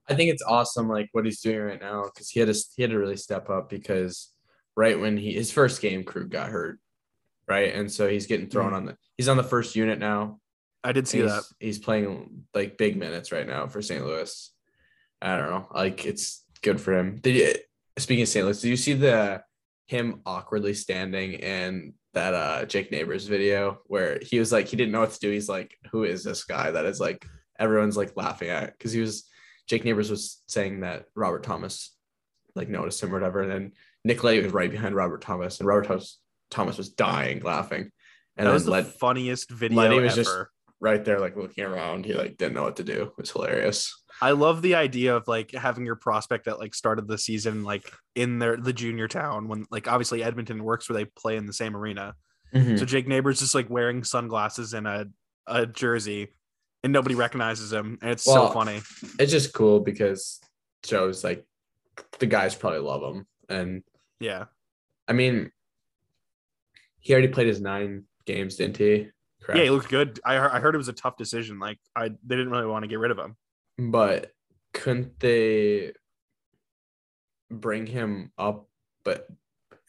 I think it's awesome, like what he's doing right now, because he had to he had to really step up because right when he his first game, Krug got hurt, right, and so he's getting thrown Mhm. on the he's on the first unit now. I did see he's, that. he's playing like big minutes right now for St. Louis. I don't know, like it's good for him. Did you, speaking of St. Louis, did you see the him awkwardly standing in that uh Jake Neighbors video where he was like he didn't know what to do. He's like, who is this guy that is like everyone's like laughing at because he was Jake Neighbors was saying that Robert Thomas like noticed him or whatever, and then Nick Leddy was right behind Robert Thomas, and Robert Thomas Thomas was dying laughing, and that was the Led, funniest video Leddy ever. was just- right there like looking around, he like didn't know what to do. It was hilarious. I love the idea of like having your prospect that like started the season like in their the junior town when like obviously Edmonton works where they play in the same arena. Hmm. So Jake Neighbors just like wearing sunglasses and a a jersey, and nobody recognizes him, and it's Well, so funny. It's just cool because shows like the guys probably love him, and Yeah, I mean, he already played his nine games, didn't he? Correct. yeah, he looked good. I heard, I heard it was a tough decision. Like I they didn't really want to get rid of him. But couldn't they bring him up but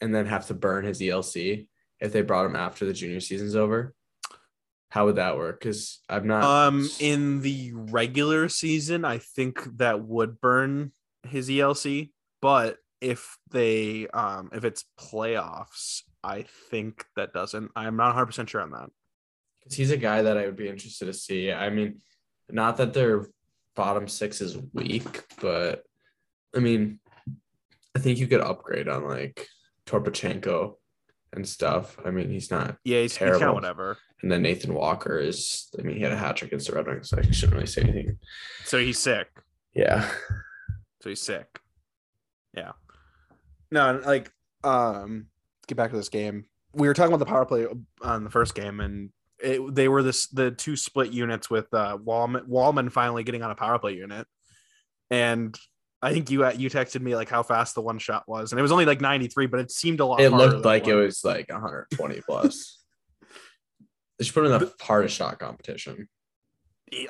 and then have to burn his ELC if they brought him after the junior season's over? How would that work? Because I'm not. Um, in the regular season, I think that would burn his ELC, but if they um if it's playoffs, I think that doesn't. I'm not 100 percent sure on that. Because he's a guy that I would be interested to see. I mean, not that their bottom six is weak, but I mean, I think you could upgrade on like Toropchenko and stuff. I mean, he's not. Yeah, he's, he's kind Terrible. of whatever. And then Nathan Walker is. I mean, he had a hat trick against the Red Wings, so I shouldn't really say anything. So he's sick. Yeah. So he's sick. Yeah. No, like um get back to this game. We were talking about the power play on the first game and it, they were this the two split units with uh Walman Walman finally getting on a power play unit. And I think you you texted me like how fast the one shot was and it was only like 93 but it seemed a lot It looked like it was. like 120 plus. they should put him in the hardest shot competition.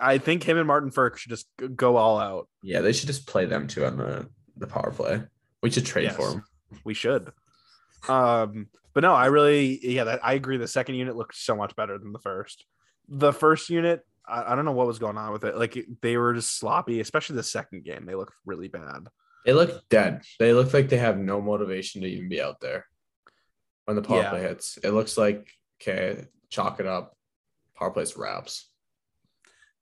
I think him and Martin Frk should just go all out. Yeah, they should just play them two on the the power play. We should trade Yes. for him. We should. Um, but no, I really, yeah, that, I agree. The second unit looked so much better than the first. The first unit, I, I don't know what was going on with it. Like they were just sloppy, especially the second game. They looked really bad. They look dead. They look like they have no motivation to even be out there when the power Yeah. play hits. It looks like okay, chalk it up. Power plays wraps.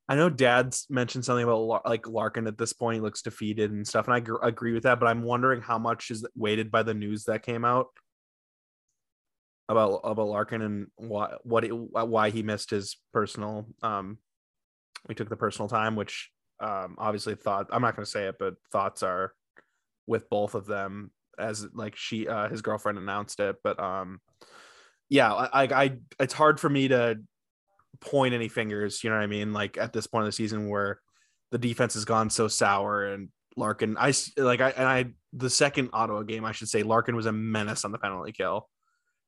I know Dad's mentioned something about like Larkin at this point. He looks defeated and stuff, and I gr- agree with that. But I'm wondering how much is weighted by the news that came out about about Larkin and why what it, why he missed his personal. Um, we took the personal time, which um obviously thought I'm not going to say it, but thoughts are with both of them as like she uh his girlfriend announced it. But um, yeah, I I, it's hard for me to point any fingers, you know what I mean? Like at this point of the season where the defense has gone so sour and Larkin, I like, I, and I, the second Ottawa game, I should say Larkin was a menace on the penalty kill.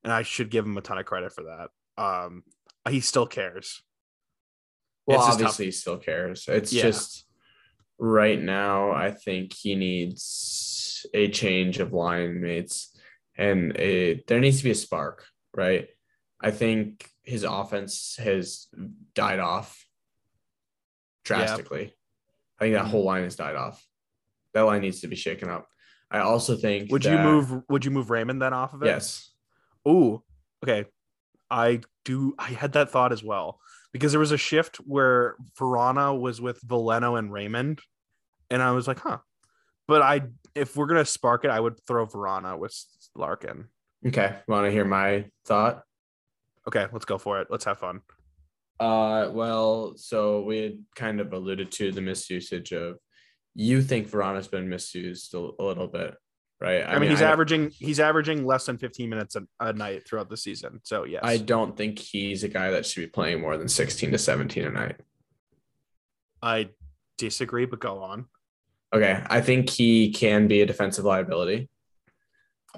And I should give him a ton of credit for that. Um, he still cares. Well, It's just tough. obviously he still cares. It's Yeah. just right now I think he needs a change of line mates and a there needs to be a spark, right? I think his offense has died off drastically. I think that Mhm. whole line has died off. That line needs to be shaken up. I also think Would you move, would you move Raymond then off of it? Yes. Ooh, okay. I do. I had that thought as well because there was a shift where Vrana was with Veleno and Raymond, and I was like, huh. But I, if we're gonna spark it, I would throw Vrana with Larkin. Okay. Want to hear my thought? Okay, let's go for it. Let's have fun. Uh, well, so we had kind of alluded to the misusage of. You think Vrana's been misused a, a little bit, right? I, mean, he's I, averaging he's averaging less than 15 minutes a, a night throughout the season. So yes, I don't think he's a guy that should be playing more than sixteen to seventeen a night. I disagree, but go on. Okay, I think he can be a defensive liability.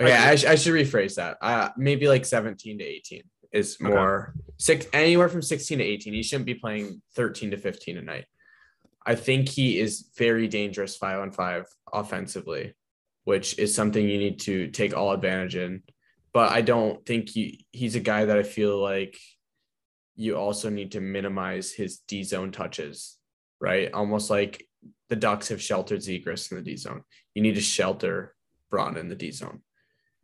Okay, I, agree. sh- I should rephrase that. Uh, maybe like seventeen to eighteen is Okay. more six anywhere from sixteen to eighteen. He shouldn't be playing thirteen to fifteen a night. I think he is very dangerous five on five offensively, which is something you need to take all advantage in. But I don't think he he's a guy that I feel like you also need to minimize his D zone touches, right? Almost like the Ducks have sheltered Zegras in the D zone. You need to shelter Braun in the D zone.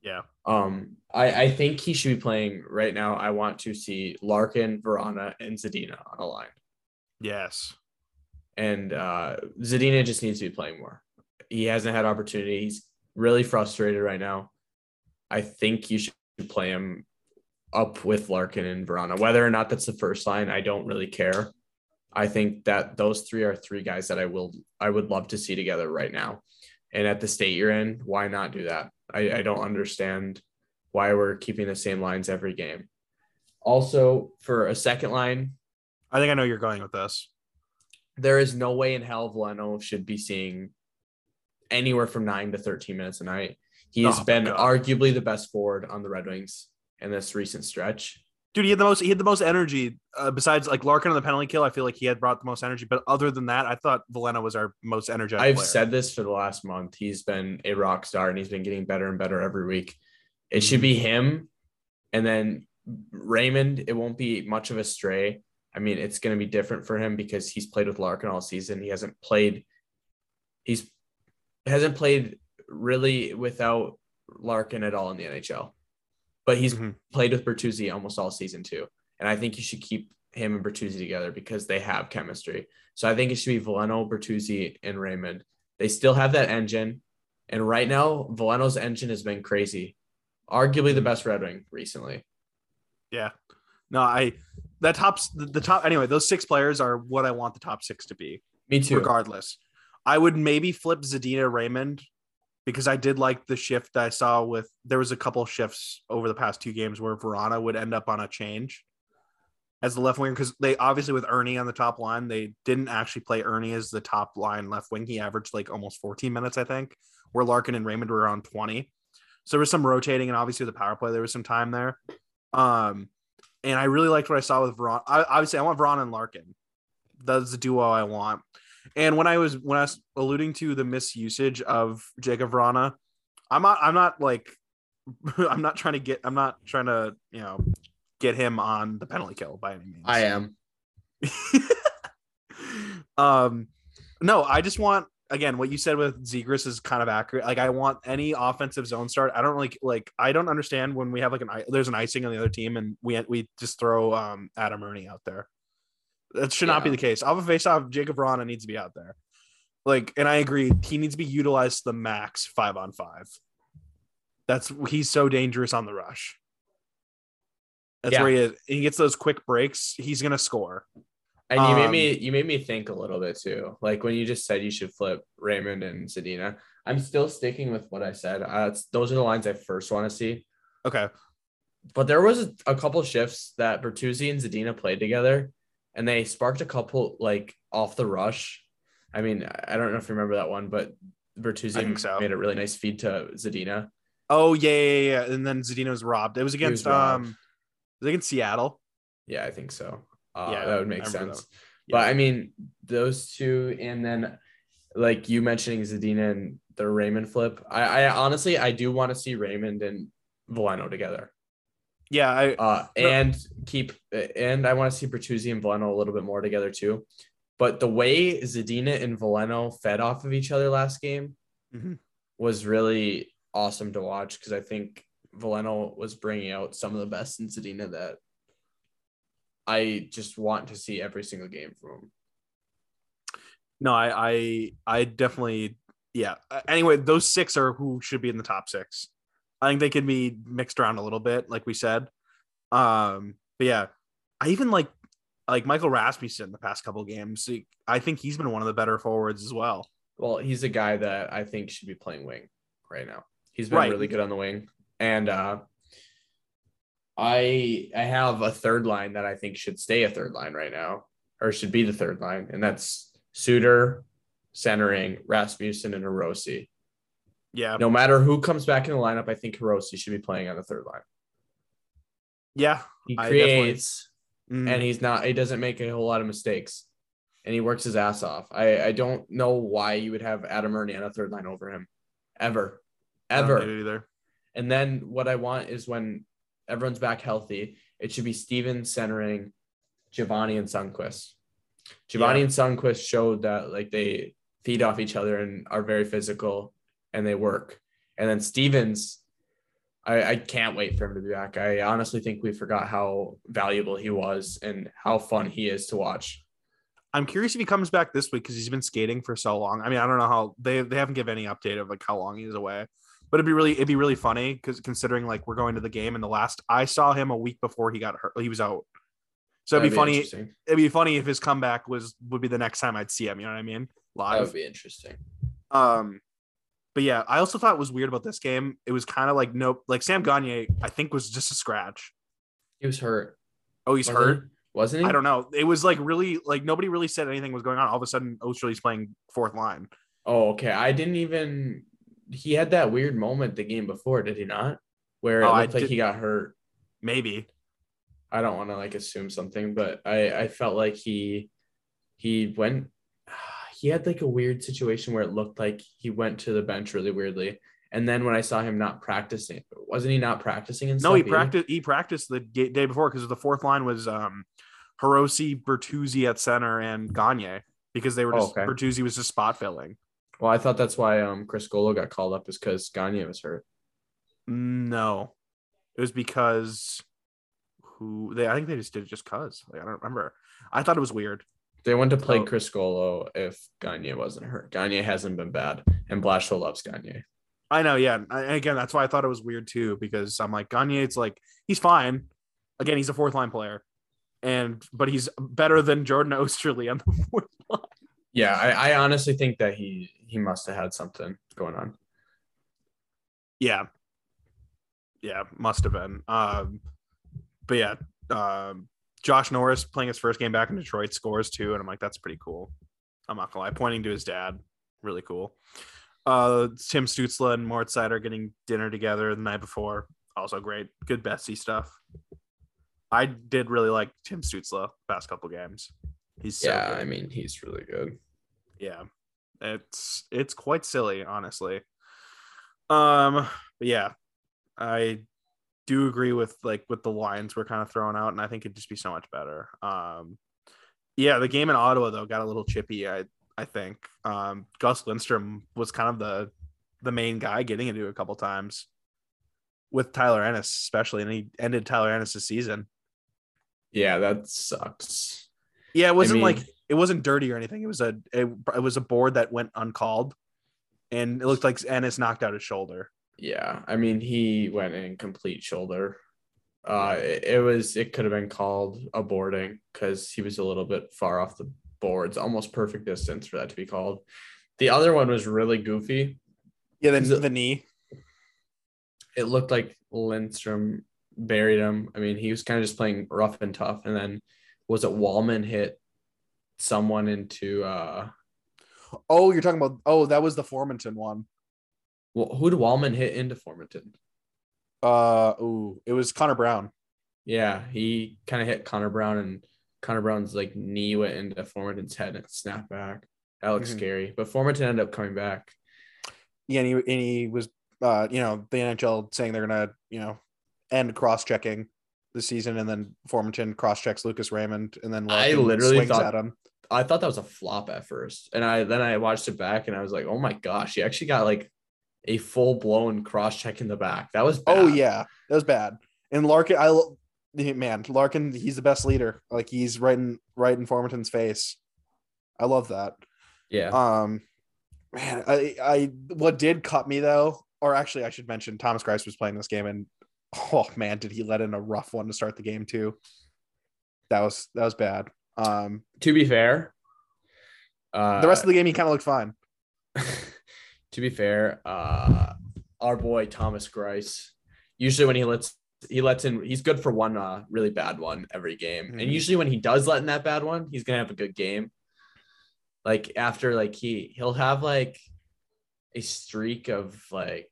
Yeah, Um, I, I think he should be playing right now. I want to see Larkin, Vrana, and Zadina on a line. yes, And uh, Zadina just needs to be playing more. He hasn't had opportunity. He's really frustrated right now. I think you should play him up with Larkin and Vrana. Whether or not that's the first line, I don't really care. I think that those three are three guys that I will I would love to see together right now. And at the state you're in, why not do that? I, I don't understand why we're keeping the same lines every game. Also, for a second line, I think I know you're going with this. there is no way in hell Veleno should be seeing anywhere from nine to 13 minutes a night. He has Oh been arguably the best forward on the Red Wings in this recent stretch. Dude, he had the most he had the most energy. Uh, besides like Larkin on the penalty kill, I feel like he had brought the most energy. But other than that, I thought Veleno was our most energetic. I've player. said this for the last month. He's been a rock star and he's been getting better and better every week. It should be him and then Raymond. It won't be much of a stray. I mean, it's going to be different for him because he's played with Larkin all season. He hasn't played. He's hasn't played really without Larkin at all in the NHL, but he's Mhm. played with Bertuzzi almost all season too. And I think you should keep him and Bertuzzi together because they have chemistry. So I think it should be Veleno, Bertuzzi, and Raymond. They still have that engine, and right now Veleno's engine has been crazy, arguably the best Red Wing recently. Yeah. No, I that tops the, the top anyway, those six players are what I want the top six to be, Me too. regardless. I would maybe flip Zadina Raymond because I did like the shift I saw with there was a couple shifts over the past two games where Vrana would end up on a change as the left winger because they obviously with Erne on the top line, they didn't actually play Erne as the top line left wing. He averaged like almost 14 minutes, I think, where Larkin and Raymond were around 20. So there was some rotating, and obviously the power play, there was some time there. Um, and I really liked what I saw with Vrana. I, obviously, I want Vrana and Larkin. That's the duo I want. And when I was when I was alluding to the misusage of Jakub Vrana, I'm not I'm not like I'm not trying to get I'm not trying to you know get him on the penalty kill by any means. I am. um, no, I just want again what you said with Zegras is kind of accurate. Like I want any offensive zone start. I don't really like. I don't understand when we have like an i- there's an icing on the other team and we we just throw um Adam Erne out there. That should not be the case. Off a face off, Jakub Vrana needs to be out there. Like, and I agree, he needs to be utilized to the max five on five. That's he's so dangerous on the rush. That's Yeah. where he is. He gets those quick breaks. He's gonna score. And you made Um, me you made me think a little bit too. Like when you just said you should flip Raymond and Zadina. I'm still sticking with what I said. Uh, those are the lines I first want to see. Okay. But there was a, a couple shifts that Bertuzzi and Zadina played together, and they sparked a couple like off the rush. I mean, I don't know if you remember that one, but Bertuzzi so. made a really nice feed to Zadina. Oh yeah, yeah, yeah. yeah. And then Zadina was robbed. It was against um, it was against Seattle. Yeah, I think so. Uh, Yeah, that would make sense. that. But I mean, those two, and then like you mentioning Zadina and the Raymond flip. I, I honestly, I do want to see Raymond and Veleno together. Yeah, I Uh, and keep, and I want to see Bertuzzi and Veleno a little bit more together too. But the way Zadina and Veleno fed off of each other last game Mhm. was really awesome to watch because I think Veleno was bringing out some of the best in Zadina that I just want to see every single game from him. no, I I I definitely yeah. Anyway, those six are who should be in the top six. I think they can be mixed around a little bit, like we said. Um, but yeah, I even like like Michael Rasmussen the past couple games. I think he's been one of the better forwards as well. Well, he's a guy that I think should be playing wing right now. He's been Right. really good on the wing. And uh I I have a third line that I think should stay a third line right now, or should be the third line, and that's Suter, centering Rasmussen and Hirose. Yeah, No matter who comes back in the lineup, I think Hirose should be playing on the third line. yeah. He creates Mm. and he's not he doesn't make a whole lot of mistakes and he works his ass off i i don't know why you would have adam erne on a third line over him ever I don't get ever either. and then what i want is when everyone's back healthy it should be steven centering givani and sundqvist givani Yeah. and sundqvist showed that like they feed off each other and are very physical and they work and then Stephens I, I can't wait for him to be back. I honestly think we forgot how valuable he was and how fun he is to watch. I'm curious if he comes back this week because he's been skating for so long. I mean, I don't know how they they haven't given any update of like how long he's away, but it'd be really it'd be really funny because considering like we're going to the game and the last I saw him a week before he got hurt, he was out. So it'd That'd be funny. It'd be funny if his comeback was would be the next time I'd see him. You know what I mean? That Live. would be interesting. Um, but yeah, I also thought it was weird about this game. It was kind of like nope, like Sam Gagner, I think was just a scratch. He was hurt. Oh, he's wasn't hurt. he? wasn't he? I don't know. It was like really like nobody really said anything was going on. All of a sudden, oh, Oesterle's playing fourth line. Oh, okay. I didn't even. He had that weird moment the game before, did he not? Where it Oh, I looked like did- he got hurt. Maybe. I don't want to like assume something, but I I felt like he he went. He had like a weird situation where it looked like he went to the bench really weirdly, and then when I saw him not practicing, wasn't he not practicing and No, he practiced. He practiced the day before because the fourth line was um Hirose, Bertuzzi at center, and Gagner because they were Oh, just okay. Bertuzzi was just spot filling. Well, I thought that's why um Criscuolo got called up is because Gagner was hurt. No, it was because who they I think they just did it just cause like I don't remember. I thought it was weird. They went to play Oh. Criscuolo if Gagner wasn't hurt. Gagner hasn't been bad, and Blashill loves Gagner. I know, yeah. And again, that's why I thought it was weird too because I'm like Gagner. It's like he's fine. Again, he's a fourth line player, and but he's better than Jordan Oesterle on the fourth line. Yeah, I, I honestly think that he he must have had something going on. Yeah. Yeah, must have been. Um, but yeah, um, Josh Norris playing his first game back in Detroit scores too, and I'm like, that's pretty cool. I'm not gonna lie, pointing to his dad, really cool. Uh, Tim Stutzle and Mort Seider getting dinner together the night before, also great. Good Betsy stuff. I did really like Tim Stutzle past couple games. He's so yeah, good. I mean he's really good. yeah it's it's quite silly honestly um but yeah i do agree with like with the lines we're kind of throwing out and i think it'd just be so much better um yeah the game in ottawa though got a little chippy i i think um gus lindstrom was kind of the the main guy getting into it a couple times with tyler ennis especially and he ended tyler Ennis' season Yeah, that sucks. yeah it wasn't mean- like it wasn't dirty or anything. It was a it, it was a board that went uncalled, and it looked like Ennis knocked out his shoulder. Yeah, I mean he went in complete shoulder. Uh, it, it was it could have been called a boarding because he was a little bit far off the boards, almost perfect distance for that to be called. The other one was really goofy. Yeah, then the knee. It looked like Lindstrom buried him. I mean, he was kind of just playing rough and tough, and then was it Walman hit someone into uh Oh, you're talking about oh that was the Formenton one. Well, who did Walman hit into Formenton? Uh, ooh, it was Connor Brown. Yeah, he kind of hit Connor Brown, and Connor Brown's like knee went into Formenton's head and it snapped back. That looks Mhm. scary, but Formenton ended up coming back. Yeah, and he, and he was uh you know the NHL saying they're gonna you know end cross checking the season, and then Formenton cross checks Lucas Raymond, and then I literally swings thought- at him. I thought that was a flop at first, and I then I watched it back and I was like, oh my gosh, he actually got like a full blown cross check in the back. That was Oh yeah, that was bad. And Larkin, I man, Larkin, he's the best leader. Like he's right in right in Formenton's face. I love that. yeah. Um, man, I, I what did cut me though, or actually I should mention Thomas Greiss was playing this game, and oh man, did he let in a rough one to start the game too? That was that was bad. Um, to be fair, uh, the rest of the game he kind of looked fine. to be fair, uh, our boy Thomas Greiss, usually when he lets he lets in, he's good for one uh, really bad one every game, Mhm. and usually when he does let in that bad one, he's gonna have a good game. Like after like he he'll have like a streak of like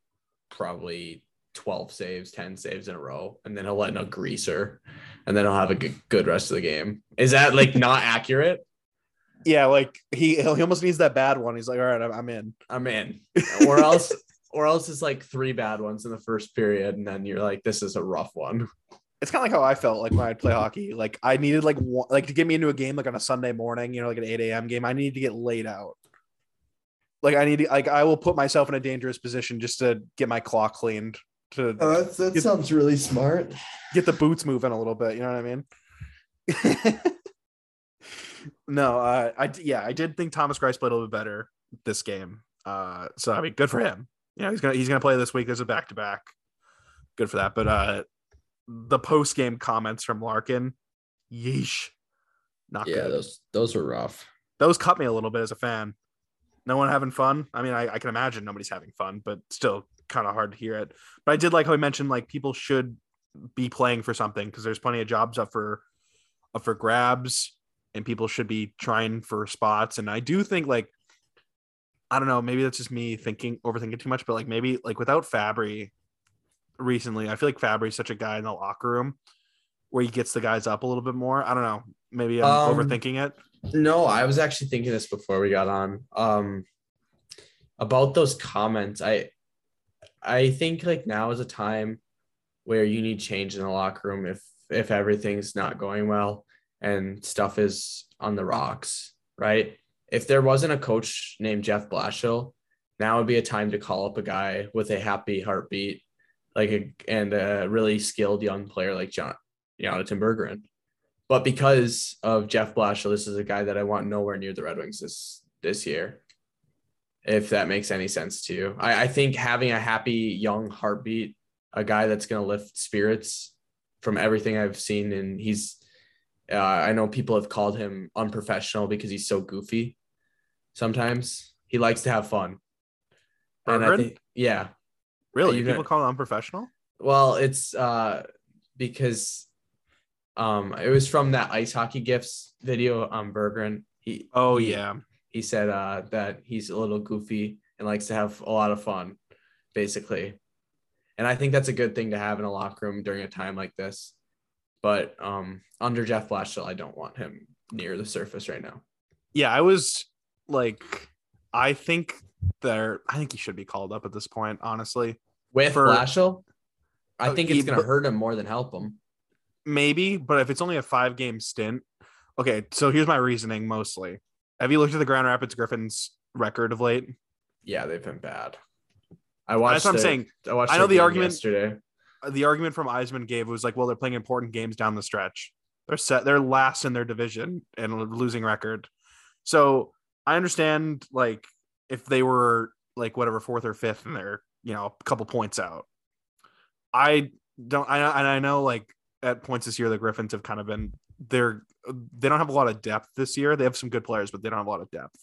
probably 12 saves, 10 saves in a row, and then he'll let in a greaser, and then he'll have a good, good rest of the game. Is that like not accurate? Yeah, like he he almost needs that bad one. He's like, all right, I'm, I'm in. I'm in. Or else, or else it's like three bad ones in the first period, and then you're like, this is a rough one. it's kind of like how I felt like when I'd play hockey. Like I needed like one, like to get me into a game like on a Sunday morning, you know, like an 8 a.m. game. I needed to get laid out. Like I need to, like I will put myself in a dangerous position just to get my clock cleaned to oh, that, that Get- sounds really smart. get the boots moving a little bit. You know what I mean? no, uh, I yeah, I did think Thomas Greiss played a little bit better this game. Uh, so I mean, good for him. You know, he's gonna he's gonna play this week. There's a back to back. Good for that. But uh, the post game comments from Larkin, yeesh, not Yeah, good. those those are rough. Those cut me a little bit as a fan. No one having fun. I mean, I, I can imagine nobody's having fun, but still kind of hard to hear it. But I did like how he mentioned like people should be playing for something because there's plenty of jobs up for up for grabs and people should be trying for spots. And I do think like I don't know, maybe that's just me thinking overthinking too much, but like maybe like without Fabbri recently, I feel like Fabbri's such a guy in the locker room where he gets the guys up a little bit more. I don't know. Maybe I'm Um, overthinking it. No, I was actually thinking this before we got on. Um, about those comments, I, I think like now is a time where you need change in the locker room if if everything's not going well, and stuff is on the rocks, right? If there wasn't a coach named Jeff Blashill, now would be a time to call up a guy with a happy heartbeat, like a and a really skilled young player like John Jonathan Berggren. But because of Jeff Blashill, this is a guy that I want nowhere near the Red Wings this this year. If that makes any sense to you, I, I think having a happy young heartbeat, a guy that's going to lift spirits from everything I've seen, and he's uh, I know people have called him unprofessional because he's so goofy. Sometimes he likes to have fun. And I think, yeah. Really? you People call him unprofessional? Well, it's uh because um it was from that ice hockey gifts video on Berggren. He Oh he- yeah. He said uh that he's a little goofy and likes to have a lot of fun, basically. And I think that's a good thing to have in a locker room during a time like this. But um under Jeff Blashill, I don't want him near the surface right now. Yeah, I was like I think there I think he should be called up at this point, honestly. With For- Blashill, I Uh, think it's gonna hurt him more than help him. Maybe, but if it's only a five game stint. Okay, so here's my reasoning mostly. Have you looked at the Grand Rapids Griffins record of late? Yeah, they've been bad. I watched. That's what I'm their- saying. I watched. I know the argument- yesterday. The argument from Yzerman gave was like, well, they're playing important games down the stretch. They're set, they're last in their division and losing record. So I understand like if they were like whatever fourth or fifth and they're, you know, a couple points out. I don't I and I know like at points this year the Griffins have kind of been they're they don't have a lot of depth this year. They have some good players, but they don't have a lot of depth.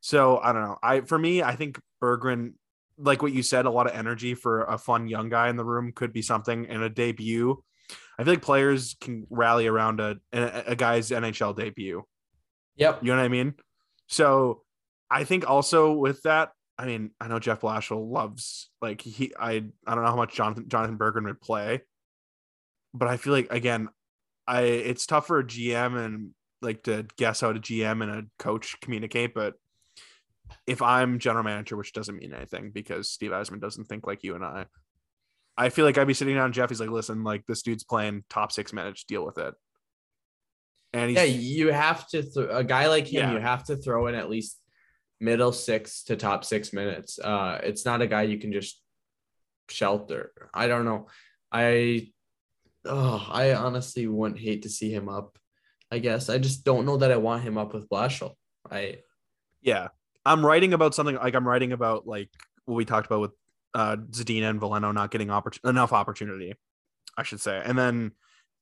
So I don't know. I for me, I think Berggren, like what you said, a lot of energy for a fun young guy in the room could be something in a debut. I feel like players can rally around a a, guy's NHL debut. Yep. You know what I mean? So I think also with that, I mean, I know Jeff Blashill loves like he I I don't know how much Jonathan Jonathan Berggren would play, but I feel like again, I it's tough for a GM and like to guess how a GM and a coach communicate, but if I'm general manager, which doesn't mean anything because Steve Yzerman doesn't think like you and I, I feel like I'd be sitting down Jeff. He's like, listen, like this dude's playing top six minutes, deal with it. And he's Yeah, you have to th- a guy like him. Yeah. You have to throw in at least middle six to top six minutes. Uh, it's not a guy you can just shelter. I don't know. I oh, I honestly wouldn't hate to see him up. I guess I just don't know that I want him up with Blashill. I Yeah. I'm writing about something like I'm writing about like what we talked about with uh Zadina and Valeno not getting oppor- enough opportunity, I should say. And then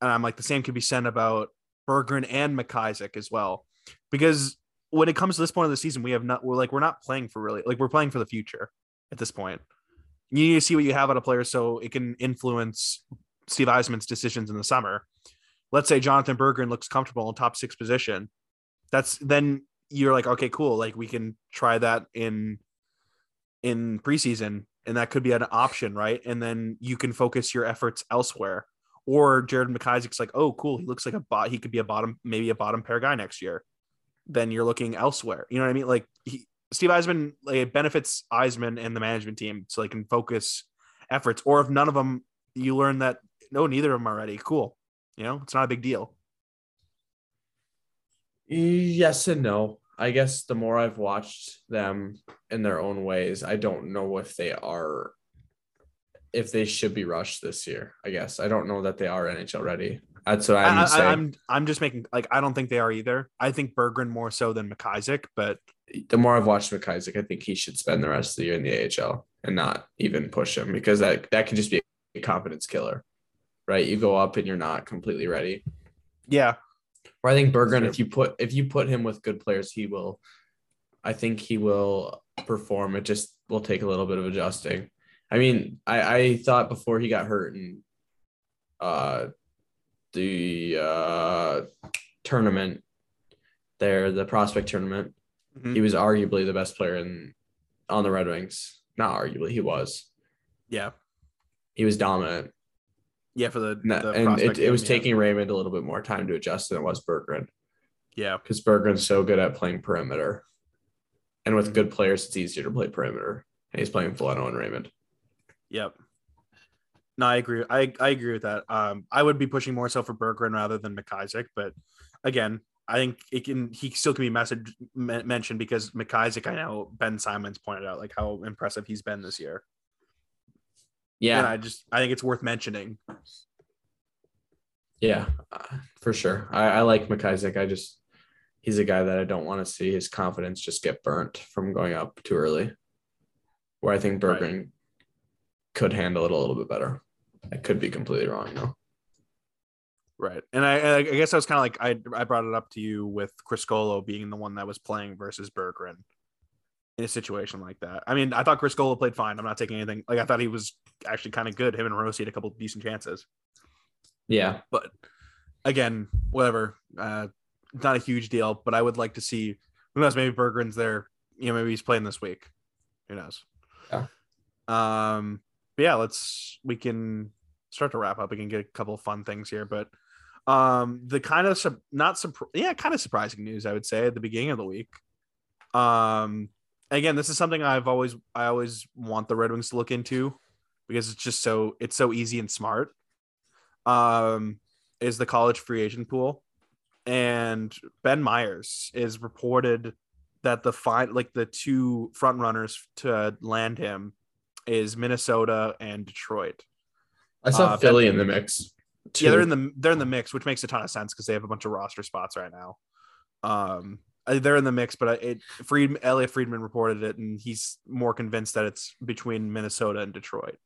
and I'm like the same could be said about Berggren and McIsaac as well. Because when it comes to this point of the season, we have not we're like we're not playing for really like we're playing for the future at this point. You need to see what you have out of players so it can influence Steve Yzerman's decisions in the summer. Let's say Jonathan Berggren looks comfortable in top six position. That's then you're like, okay, cool. Like we can try that in in preseason, and that could be an option, right? And then you can focus your efforts elsewhere. Or Jared McIsaac's like, oh, cool. He looks like a bot. He could be a bottom, maybe a bottom pair guy next year. Then you're looking elsewhere. You know what I mean? Like he, Steve Yzerman, like it benefits Yzerman and the management team so they can focus efforts. Or if none of them, you learn that no, neither of them are ready. Cool. You know, it's not a big deal. Yes and no. I guess the more I've watched them in their own ways, I don't know if they are if they should be rushed this year. I guess I don't know that they are NHL ready. That's what I'm I, saying. I, I'm I'm just making like I don't think they are either. I think Berggren more so than McIsaac, but the more I've watched McIsaac, I think he should spend the rest of the year in the AHL and not even push him because that that can just be a confidence killer, right? You go up and you're not completely ready. yeah, Or I think Berggren, Sure. if you put if you put him with good players, he will. I think he will perform. It just will take a little bit of adjusting. I mean, I I thought before he got hurt and uh the uh tournament there, the prospect tournament, Mhm. he was arguably the best player in on the Red Wings. Not arguably, he was. yeah, He was dominant. Yeah. For the, No- the and it, it was yeah. taking Raymond a little bit more time to adjust than it was Berggren. yeah, because Berggren's so good at playing perimeter. And with Mhm. good players, it's easier to play perimeter. And he's playing Valeno and Raymond. yep. No, I agree. I, I agree with that. Um, I would be pushing more so for Berggren rather than McIsaac, but again, I think it can he still can be message mentioned because McIsaac, I know Ben Simons pointed out like how impressive he's been this year. Yeah, and I just I think it's worth mentioning. Yeah, for sure. I, I like McIsaac. I just he's a guy that I don't want to see his confidence just get burnt from going up too early. Where I think Berggren right. could handle it a little bit better. I could be completely wrong though. Right. And I, I guess I was kind of like, I, I brought it up to you with Criscuolo being the one that was playing versus Berggren in a situation like that. I mean, I thought Criscuolo played fine. I'm not taking anything. Like, I thought he was actually kind of good. Him and Rossi had a couple decent chances. Yeah. But again, whatever. Uh, not a huge deal, but I would like to see, who knows, maybe Berggren's there. You know, maybe he's playing this week. Who knows? Yeah. Um, but yeah, let's, we can start to wrap up. We can get a couple of fun things here, but um, the kind of sub- not surprising, yeah, kind of surprising news I would say at the beginning of the week. Um, again, this is something I've always I always want the Red Wings to look into because it's just so it's so easy and smart. Um, is the college free agent pool, and Ben Meyers is reported that the fine like the two front runners to land him is Minnesota and Detroit. I saw uh, Philly ben, in the mix. Two. Yeah, they're in the they're in the mix, which makes a ton of sense because they have a bunch of roster spots right now. Um, they're in the mix, but it Fried Elliotte Friedman reported it, and he's more convinced that it's between Minnesota and Detroit.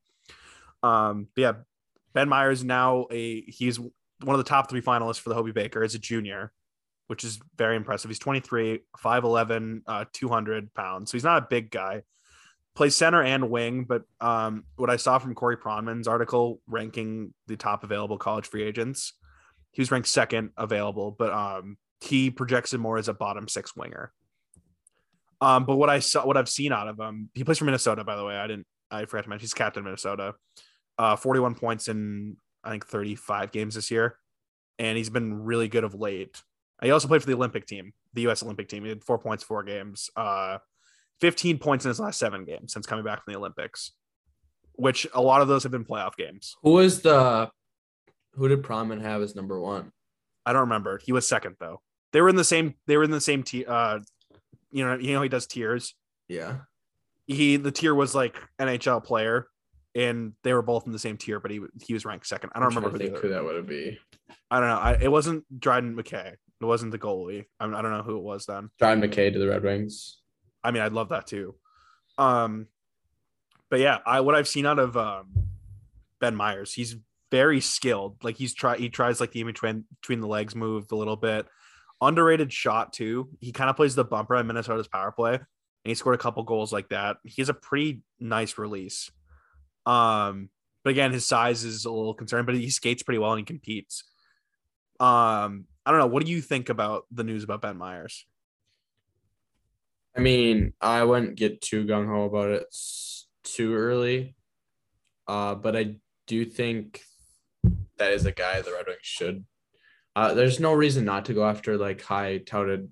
Um, yeah, Ben Meyers now a he's one of the top three finalists for the Hobey Baker as a junior, which is very impressive. He's 23, 5'11, uh, 200 pounds. So he's not a big guy, plays center and wing. But um, what I saw from Corey Pronman's article ranking the top available college free agents, he was ranked second available, but um, he projects him more as a bottom six winger. Um, but what I saw, what I've seen out of him, he plays for Minnesota, by the way. I didn't, I forgot to mention he's captain Minnesota. Uh, 41 points in I think 35 games this year, and he's been really good of late. He also played for the Olympic team, the U.S. Olympic team. He had four points, four games. Uh, 15 points in his last seven games since coming back from the Olympics, which a lot of those have been playoff games. Who was the who did Pronman have as number one? I don't remember. He was second though. They were in the same. They were in the same tier. Uh, you know, you know he does tiers. Yeah. He the tier was like NHL player, and they were both in the same tier, but he he was ranked second. I don't remember who, think who that would be. I don't know. I, it wasn't Dryden McKay. It wasn't the goalie. I, I don't know who it was then. Dryden McKay to the Red Wings. I mean, I'd love that too. Um, but yeah, I what I've seen out of um, Ben Meyers, he's very skilled. Like he's try he tries like the in between between the legs move a little bit. Underrated shot too. He kind of plays the bumper on Minnesota's power play, and he scored a couple goals like that. He has a pretty nice release. Um, but again, his size is a little concerned, but he skates pretty well and he competes. Um, I don't know. What do you think about the news about Ben Meyers? I mean, I wouldn't get too gung ho about it too early, uh, but I do think that is a guy the Red Wings should. Uh, there's no reason not to go after like high touted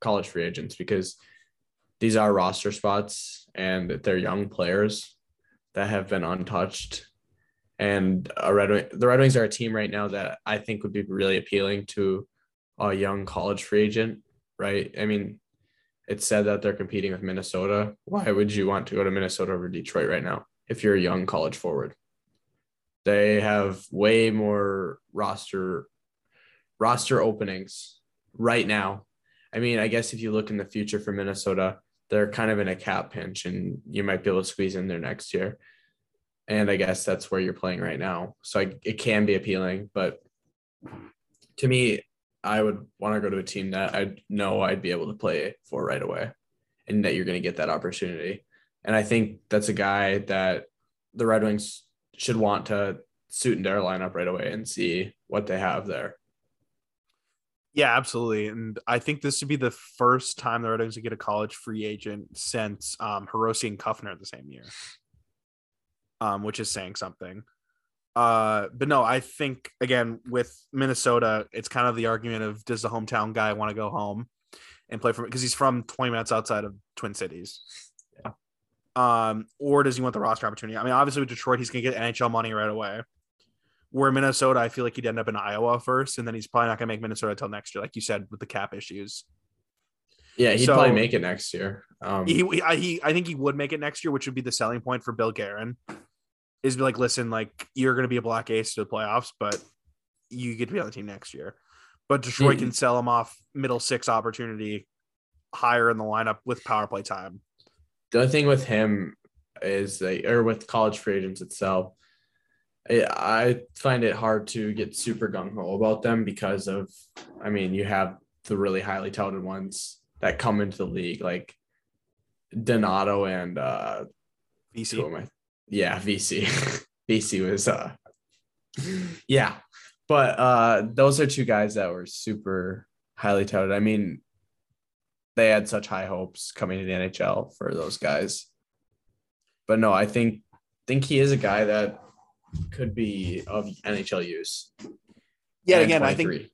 college free agents because these are roster spots and they're young players that have been untouched. And a Red Wing, the Red Wings are a team right now that I think would be really appealing to a young college free agent, right? I mean, it's said that they're competing with Minnesota. Why would you want to go to Minnesota over Detroit right now if you're a young college forward? They have way more roster roster openings right now. I mean, I guess if you look in the future for Minnesota, they're kind of in a cap pinch and you might be able to squeeze in there next year. And I guess that's where you're playing right now. So I, it can be appealing, but to me, I would want to go to a team that I know I'd be able to play for right away and that you're going to get that opportunity. And I think that's a guy that the Red Wings should want to suit into their lineup right away and see what they have there. Yeah, absolutely. And I think this would be the first time the Red Wings would get a college free agent since um, Hirose and Kuffner the same year, um, which is saying something. Uh, but no, I think again with Minnesota, it's kind of the argument of does the hometown guy want to go home and play for because he's from 20 minutes outside of Twin Cities. Yeah. Um, or does he want the roster opportunity? I mean, obviously with Detroit, he's gonna get NHL money right away. Where Minnesota, I feel like he'd end up in Iowa first, and then he's probably not gonna make Minnesota until next year, like you said, with the cap issues. Yeah, he'd So- probably make it next year. Um, He, he, I, think he would make it next year, which would be the selling point for Bill Guerin. Is be like, listen, like you're gonna be a black ace to the playoffs, but you get to be on the team next year. But Detroit Mhm. can sell him off middle six opportunity higher in the lineup with power play time. the only thing with him is that, or with college free agents itself, I, find it hard to get super gung ho about them because of, I mean, you have the really highly touted ones that come into the league, like Donato and uh, Vesey. who am I? Yeah, Vesey. Vesey was uh yeah. But uh those are two guys that were super highly touted. I mean, they had such high hopes coming to the NHL for those guys. But no, I think think he is a guy that could be of NHL use. Yeah, again, I think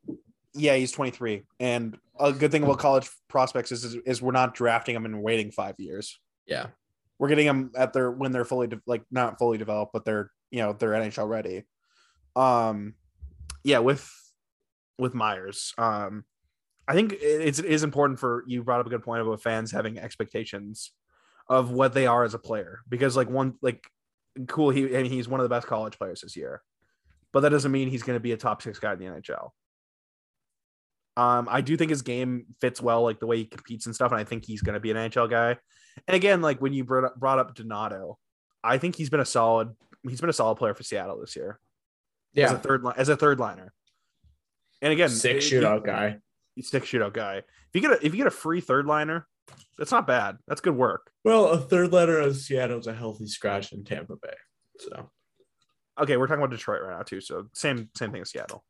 yeah, he's 23, and a good thing about college prospects is, is is we're not drafting them and waiting five years. yeah. We're getting them at their when they're fully de- like not fully developed, but they're you know they're NHL ready. Um, yeah, with with Meyers, um, I think it's it is important for you brought up a good point about fans having expectations of what they are as a player because like one like cool he and he's one of the best college players this year, but that doesn't mean he's going to be a top six guy in the NHL. Um, I do think his game fits well, like the way he competes and stuff, and I think he's going to be an NHL guy. And again, like when you brought up, brought up Donato, I think he's been a solid he's been a solid player for Seattle this year Yeah, as a third as a third liner. And again, Six shootout guy. six shootout guy. If you get a if you get a free third liner, that's not bad. That's good work. Well, a third letter of Seattle's a healthy scratch in Tampa Bay. So Okay, we're talking about Detroit right now too. So same same thing as Seattle.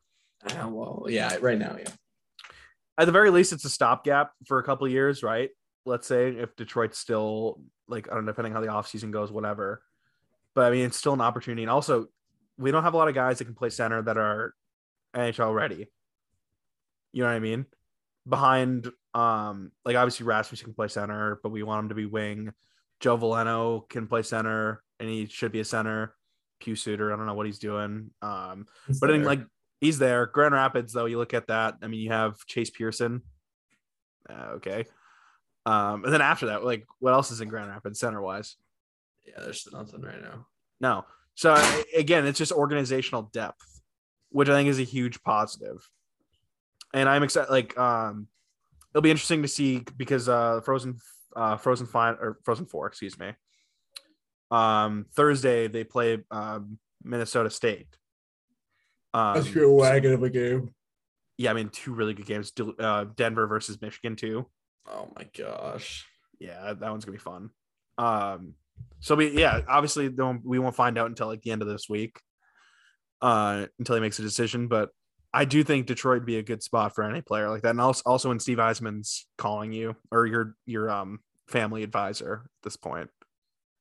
uh, well, yeah, right now, yeah. At the very least, it's a stopgap for a couple of years, right? Let's say if Detroit's still like I don't know, depending how the offseason goes, whatever. But I mean, it's still an opportunity. And also, we don't have a lot of guys that can play center that are NHL ready. You know what I mean? Behind, um, like obviously Rasmussen can play center, but we want him to be wing. Joe Veleno can play center, and he should be a center. Q Suter, I don't know what he's doing. Um, but in like he's there. Grand Rapids, though, you look at that. I mean, you have Chase Pearson. Uh, okay. Um, and then after that, like, what else is in Grand Rapids center wise? yeah, there's nothing right now. No. So again, it's just organizational depth, which I think is a huge positive. And I'm excited. Like, um, it'll be interesting to see because uh, Frozen, uh, Frozen Fine or Frozen Four, excuse me. Um, Thursday they play um, Minnesota State. Um, That's your wagon of a game. yeah, I mean, two really good games. Uh, Denver versus Michigan too. Oh my gosh. Yeah, that one's gonna be fun. Um, so we yeah, obviously don't we won't find out until like the end of this week, uh, until he makes a decision. But I do think Detroit would be a good spot for any player like that, and also also when Steve Yzerman's calling you or your your um family advisor at this point,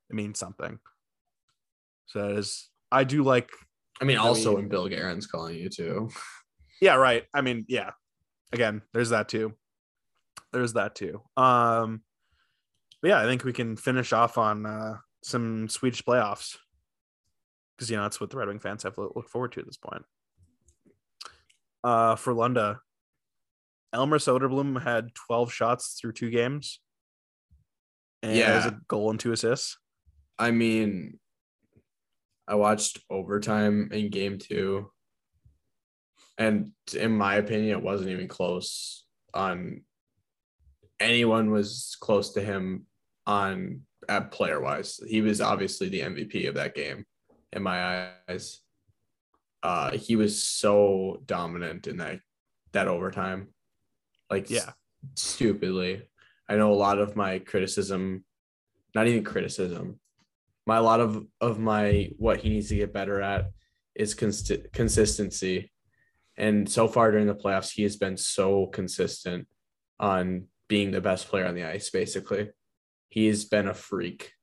it means something. So that is, I do like I mean, I also mean- when Bill Guerin's calling you too. Yeah, right. I mean, yeah. Again, there's that too. There's that too. Um but yeah, I think we can finish off on uh some Swedish playoffs. Because you know that's what the Red Wing fans have to look forward to at this point. Uh Frolunda, Elmer Soderblom had 12 shots through two games. And yeah. has a goal and two assists. I mean, I watched overtime in game two. And in my opinion, it wasn't even close on anyone was close to him on at player wise. He was obviously the MVP of that game in my eyes. Uh he was so dominant in that that overtime. Like Yeah. stupidly. I know a lot of my criticism, not even criticism, my a lot of of my what he needs to get better at is const- consistency. And so far during the playoffs, he has been so consistent on being the best player on the ice. Basically, he's been a freak.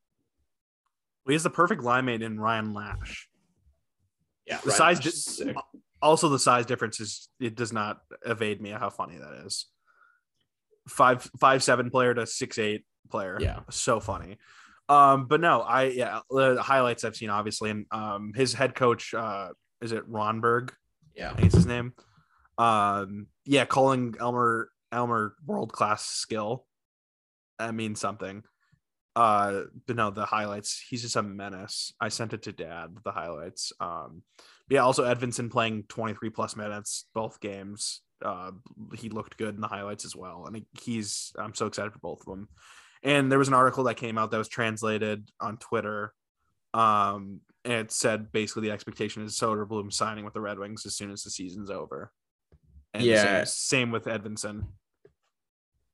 Well, he has the perfect line mate in Ryan Lasch. Yeah, The size di- also the size difference is it does not evade me how funny that is. Five five seven player to six eight player. Yeah. So funny. Um, but no, I yeah, the highlights I've seen obviously, and um, his head coach, uh, is it Ronnberg? Yeah. I it's his name. Um, yeah, calling Elmer Elmer world class skill. That means something. Uh, but no, the highlights. He's just a menace. I sent it to Dad. The highlights. Um, yeah. Also, Edvinsson playing twenty three plus minutes both games. Uh, he looked good in the highlights as well, and he's. I'm so excited for both of them. And there was an article that came out that was translated on Twitter. Um, and it said basically the expectation is Soderblom signing with the Red Wings as soon as the season's over. And Yeah. same, same with Edvinsson.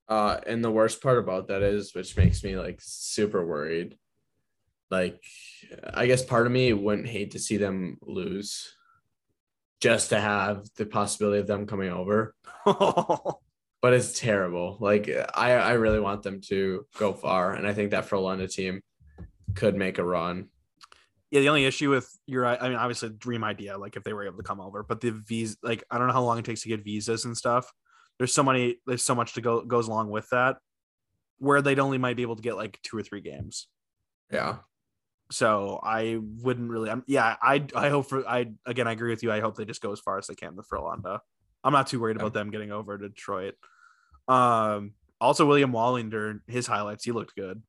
Uh, and the worst part about that is, which makes me like super worried. Like, I guess part of me wouldn't hate to see them lose, just to have the possibility of them coming over. But it's terrible. Like, I I really want them to go far, and I think that Frolunda team could make a run. yeah, the only issue with your, I mean, obviously, dream idea, like if they were able to come over, but the visa, like I don't know how long it takes to get visas and stuff. There's so many, there's so much to go goes along with that, where they'd only might be able to get like two or three games. Yeah. So I wouldn't really. I'm, yeah, I I hope for I again I agree with you. I hope they just go as far as they can with Frolunda. I'm not too worried about them getting over to Detroit. Um. Also, William Wallinder, his highlights, he looked good.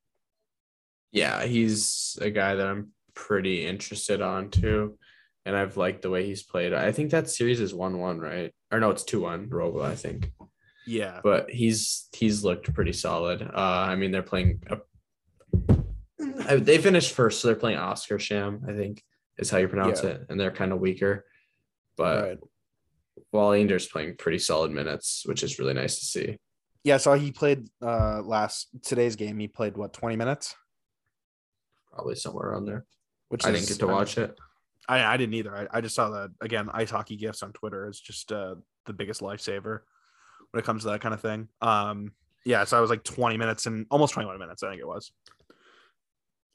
Yeah, he's a guy that I'm pretty interested on too. And I've liked the way he's played. I think that series is 1 1, right? Or no, it's 2 1, Robo, I think. Yeah, But he's he's looked pretty solid. Uh, I mean, they're playing. A, they finished first, so they're playing Oskarshamn, I think is how you pronounce Yeah. it. And they're kind of weaker. But right. Wallinder's playing pretty solid minutes, which is really nice to see. Yeah, so he played uh last today's game. He played what 20 minutes, Probably somewhere around there. which I is- didn't get to watch it. I, I didn't either. I, I just saw that again. Ice hockey gifts on Twitter is just uh, the biggest lifesaver when it comes to that kind of thing. Um, yeah, so I was like 20 minutes and almost 21 minutes. I think it was.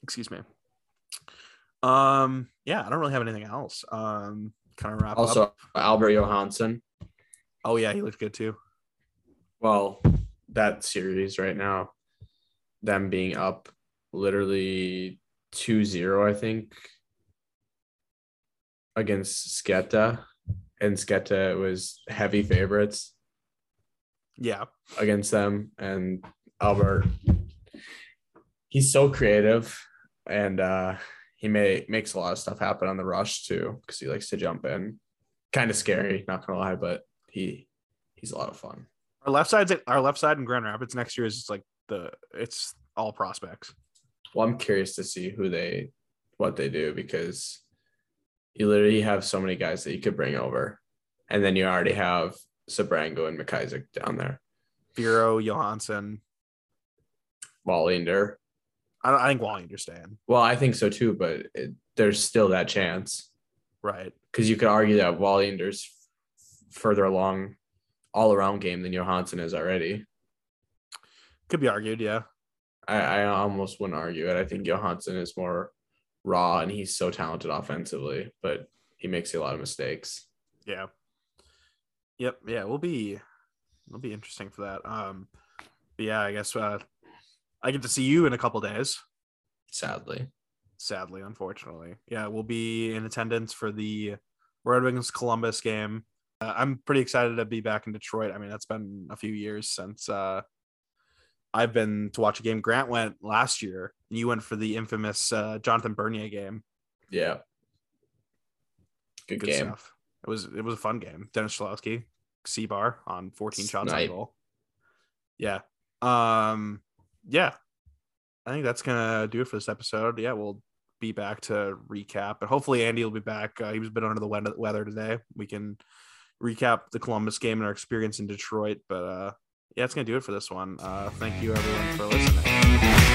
Excuse me. Um, yeah, I don't really have anything else. Um, kind of wrap Also, up. Albert Johansson. Oh yeah, he looked good too. Well, that series right now, them being up literally 2-0, I think, against Sketa. And Sketa was heavy favorites Yeah, against them. And Albert, he's so creative and uh he may makes a lot of stuff happen on the rush too, because he likes to jump in. Kind of scary, not gonna lie, but he he's a lot of fun. our left side's our left side in Grand Rapids next year is just like the it's all prospects. Well, I'm curious to see who they what they do because you literally have so many guys that you could bring over. And then you already have Sebrango and McIsaac down there. Vero Johansson. Wallinder. I, I think Wallinder's staying. Well, I think so too, but it, there's still that chance Right. because you could argue that Wallinder's further along all around game than Johansson is already. Could be argued. Yeah. I, I almost wouldn't argue it. I think Johansson is more raw and he's so talented offensively, but he makes a lot of mistakes. Yeah. Yep. Yeah. We'll be, it'll be interesting for that. Um, but yeah, I guess uh, I get to see you in a couple days. Sadly. Sadly, unfortunately. Yeah, we'll be in attendance for the Red Wings Columbus game. Uh, I'm pretty excited to be back in Detroit. I mean, that's been a few years since uh, I've been to watch a game. Grant went last year, and you went for the infamous uh, Jonathan Bernier game. Yeah. Good, game. stuff. It was it was a fun game. Dennis Cholowski, C bar on 14 shots on goal. Yeah. Um yeah. I think that's gonna do it for this episode. Yeah, we'll be back to recap, and hopefully Andy will be back. Uh, he was a bit under the weather weather today. We can recap the Columbus game and our experience in Detroit. But uh yeah, it's gonna do it for this one. Uh thank you everyone for listening.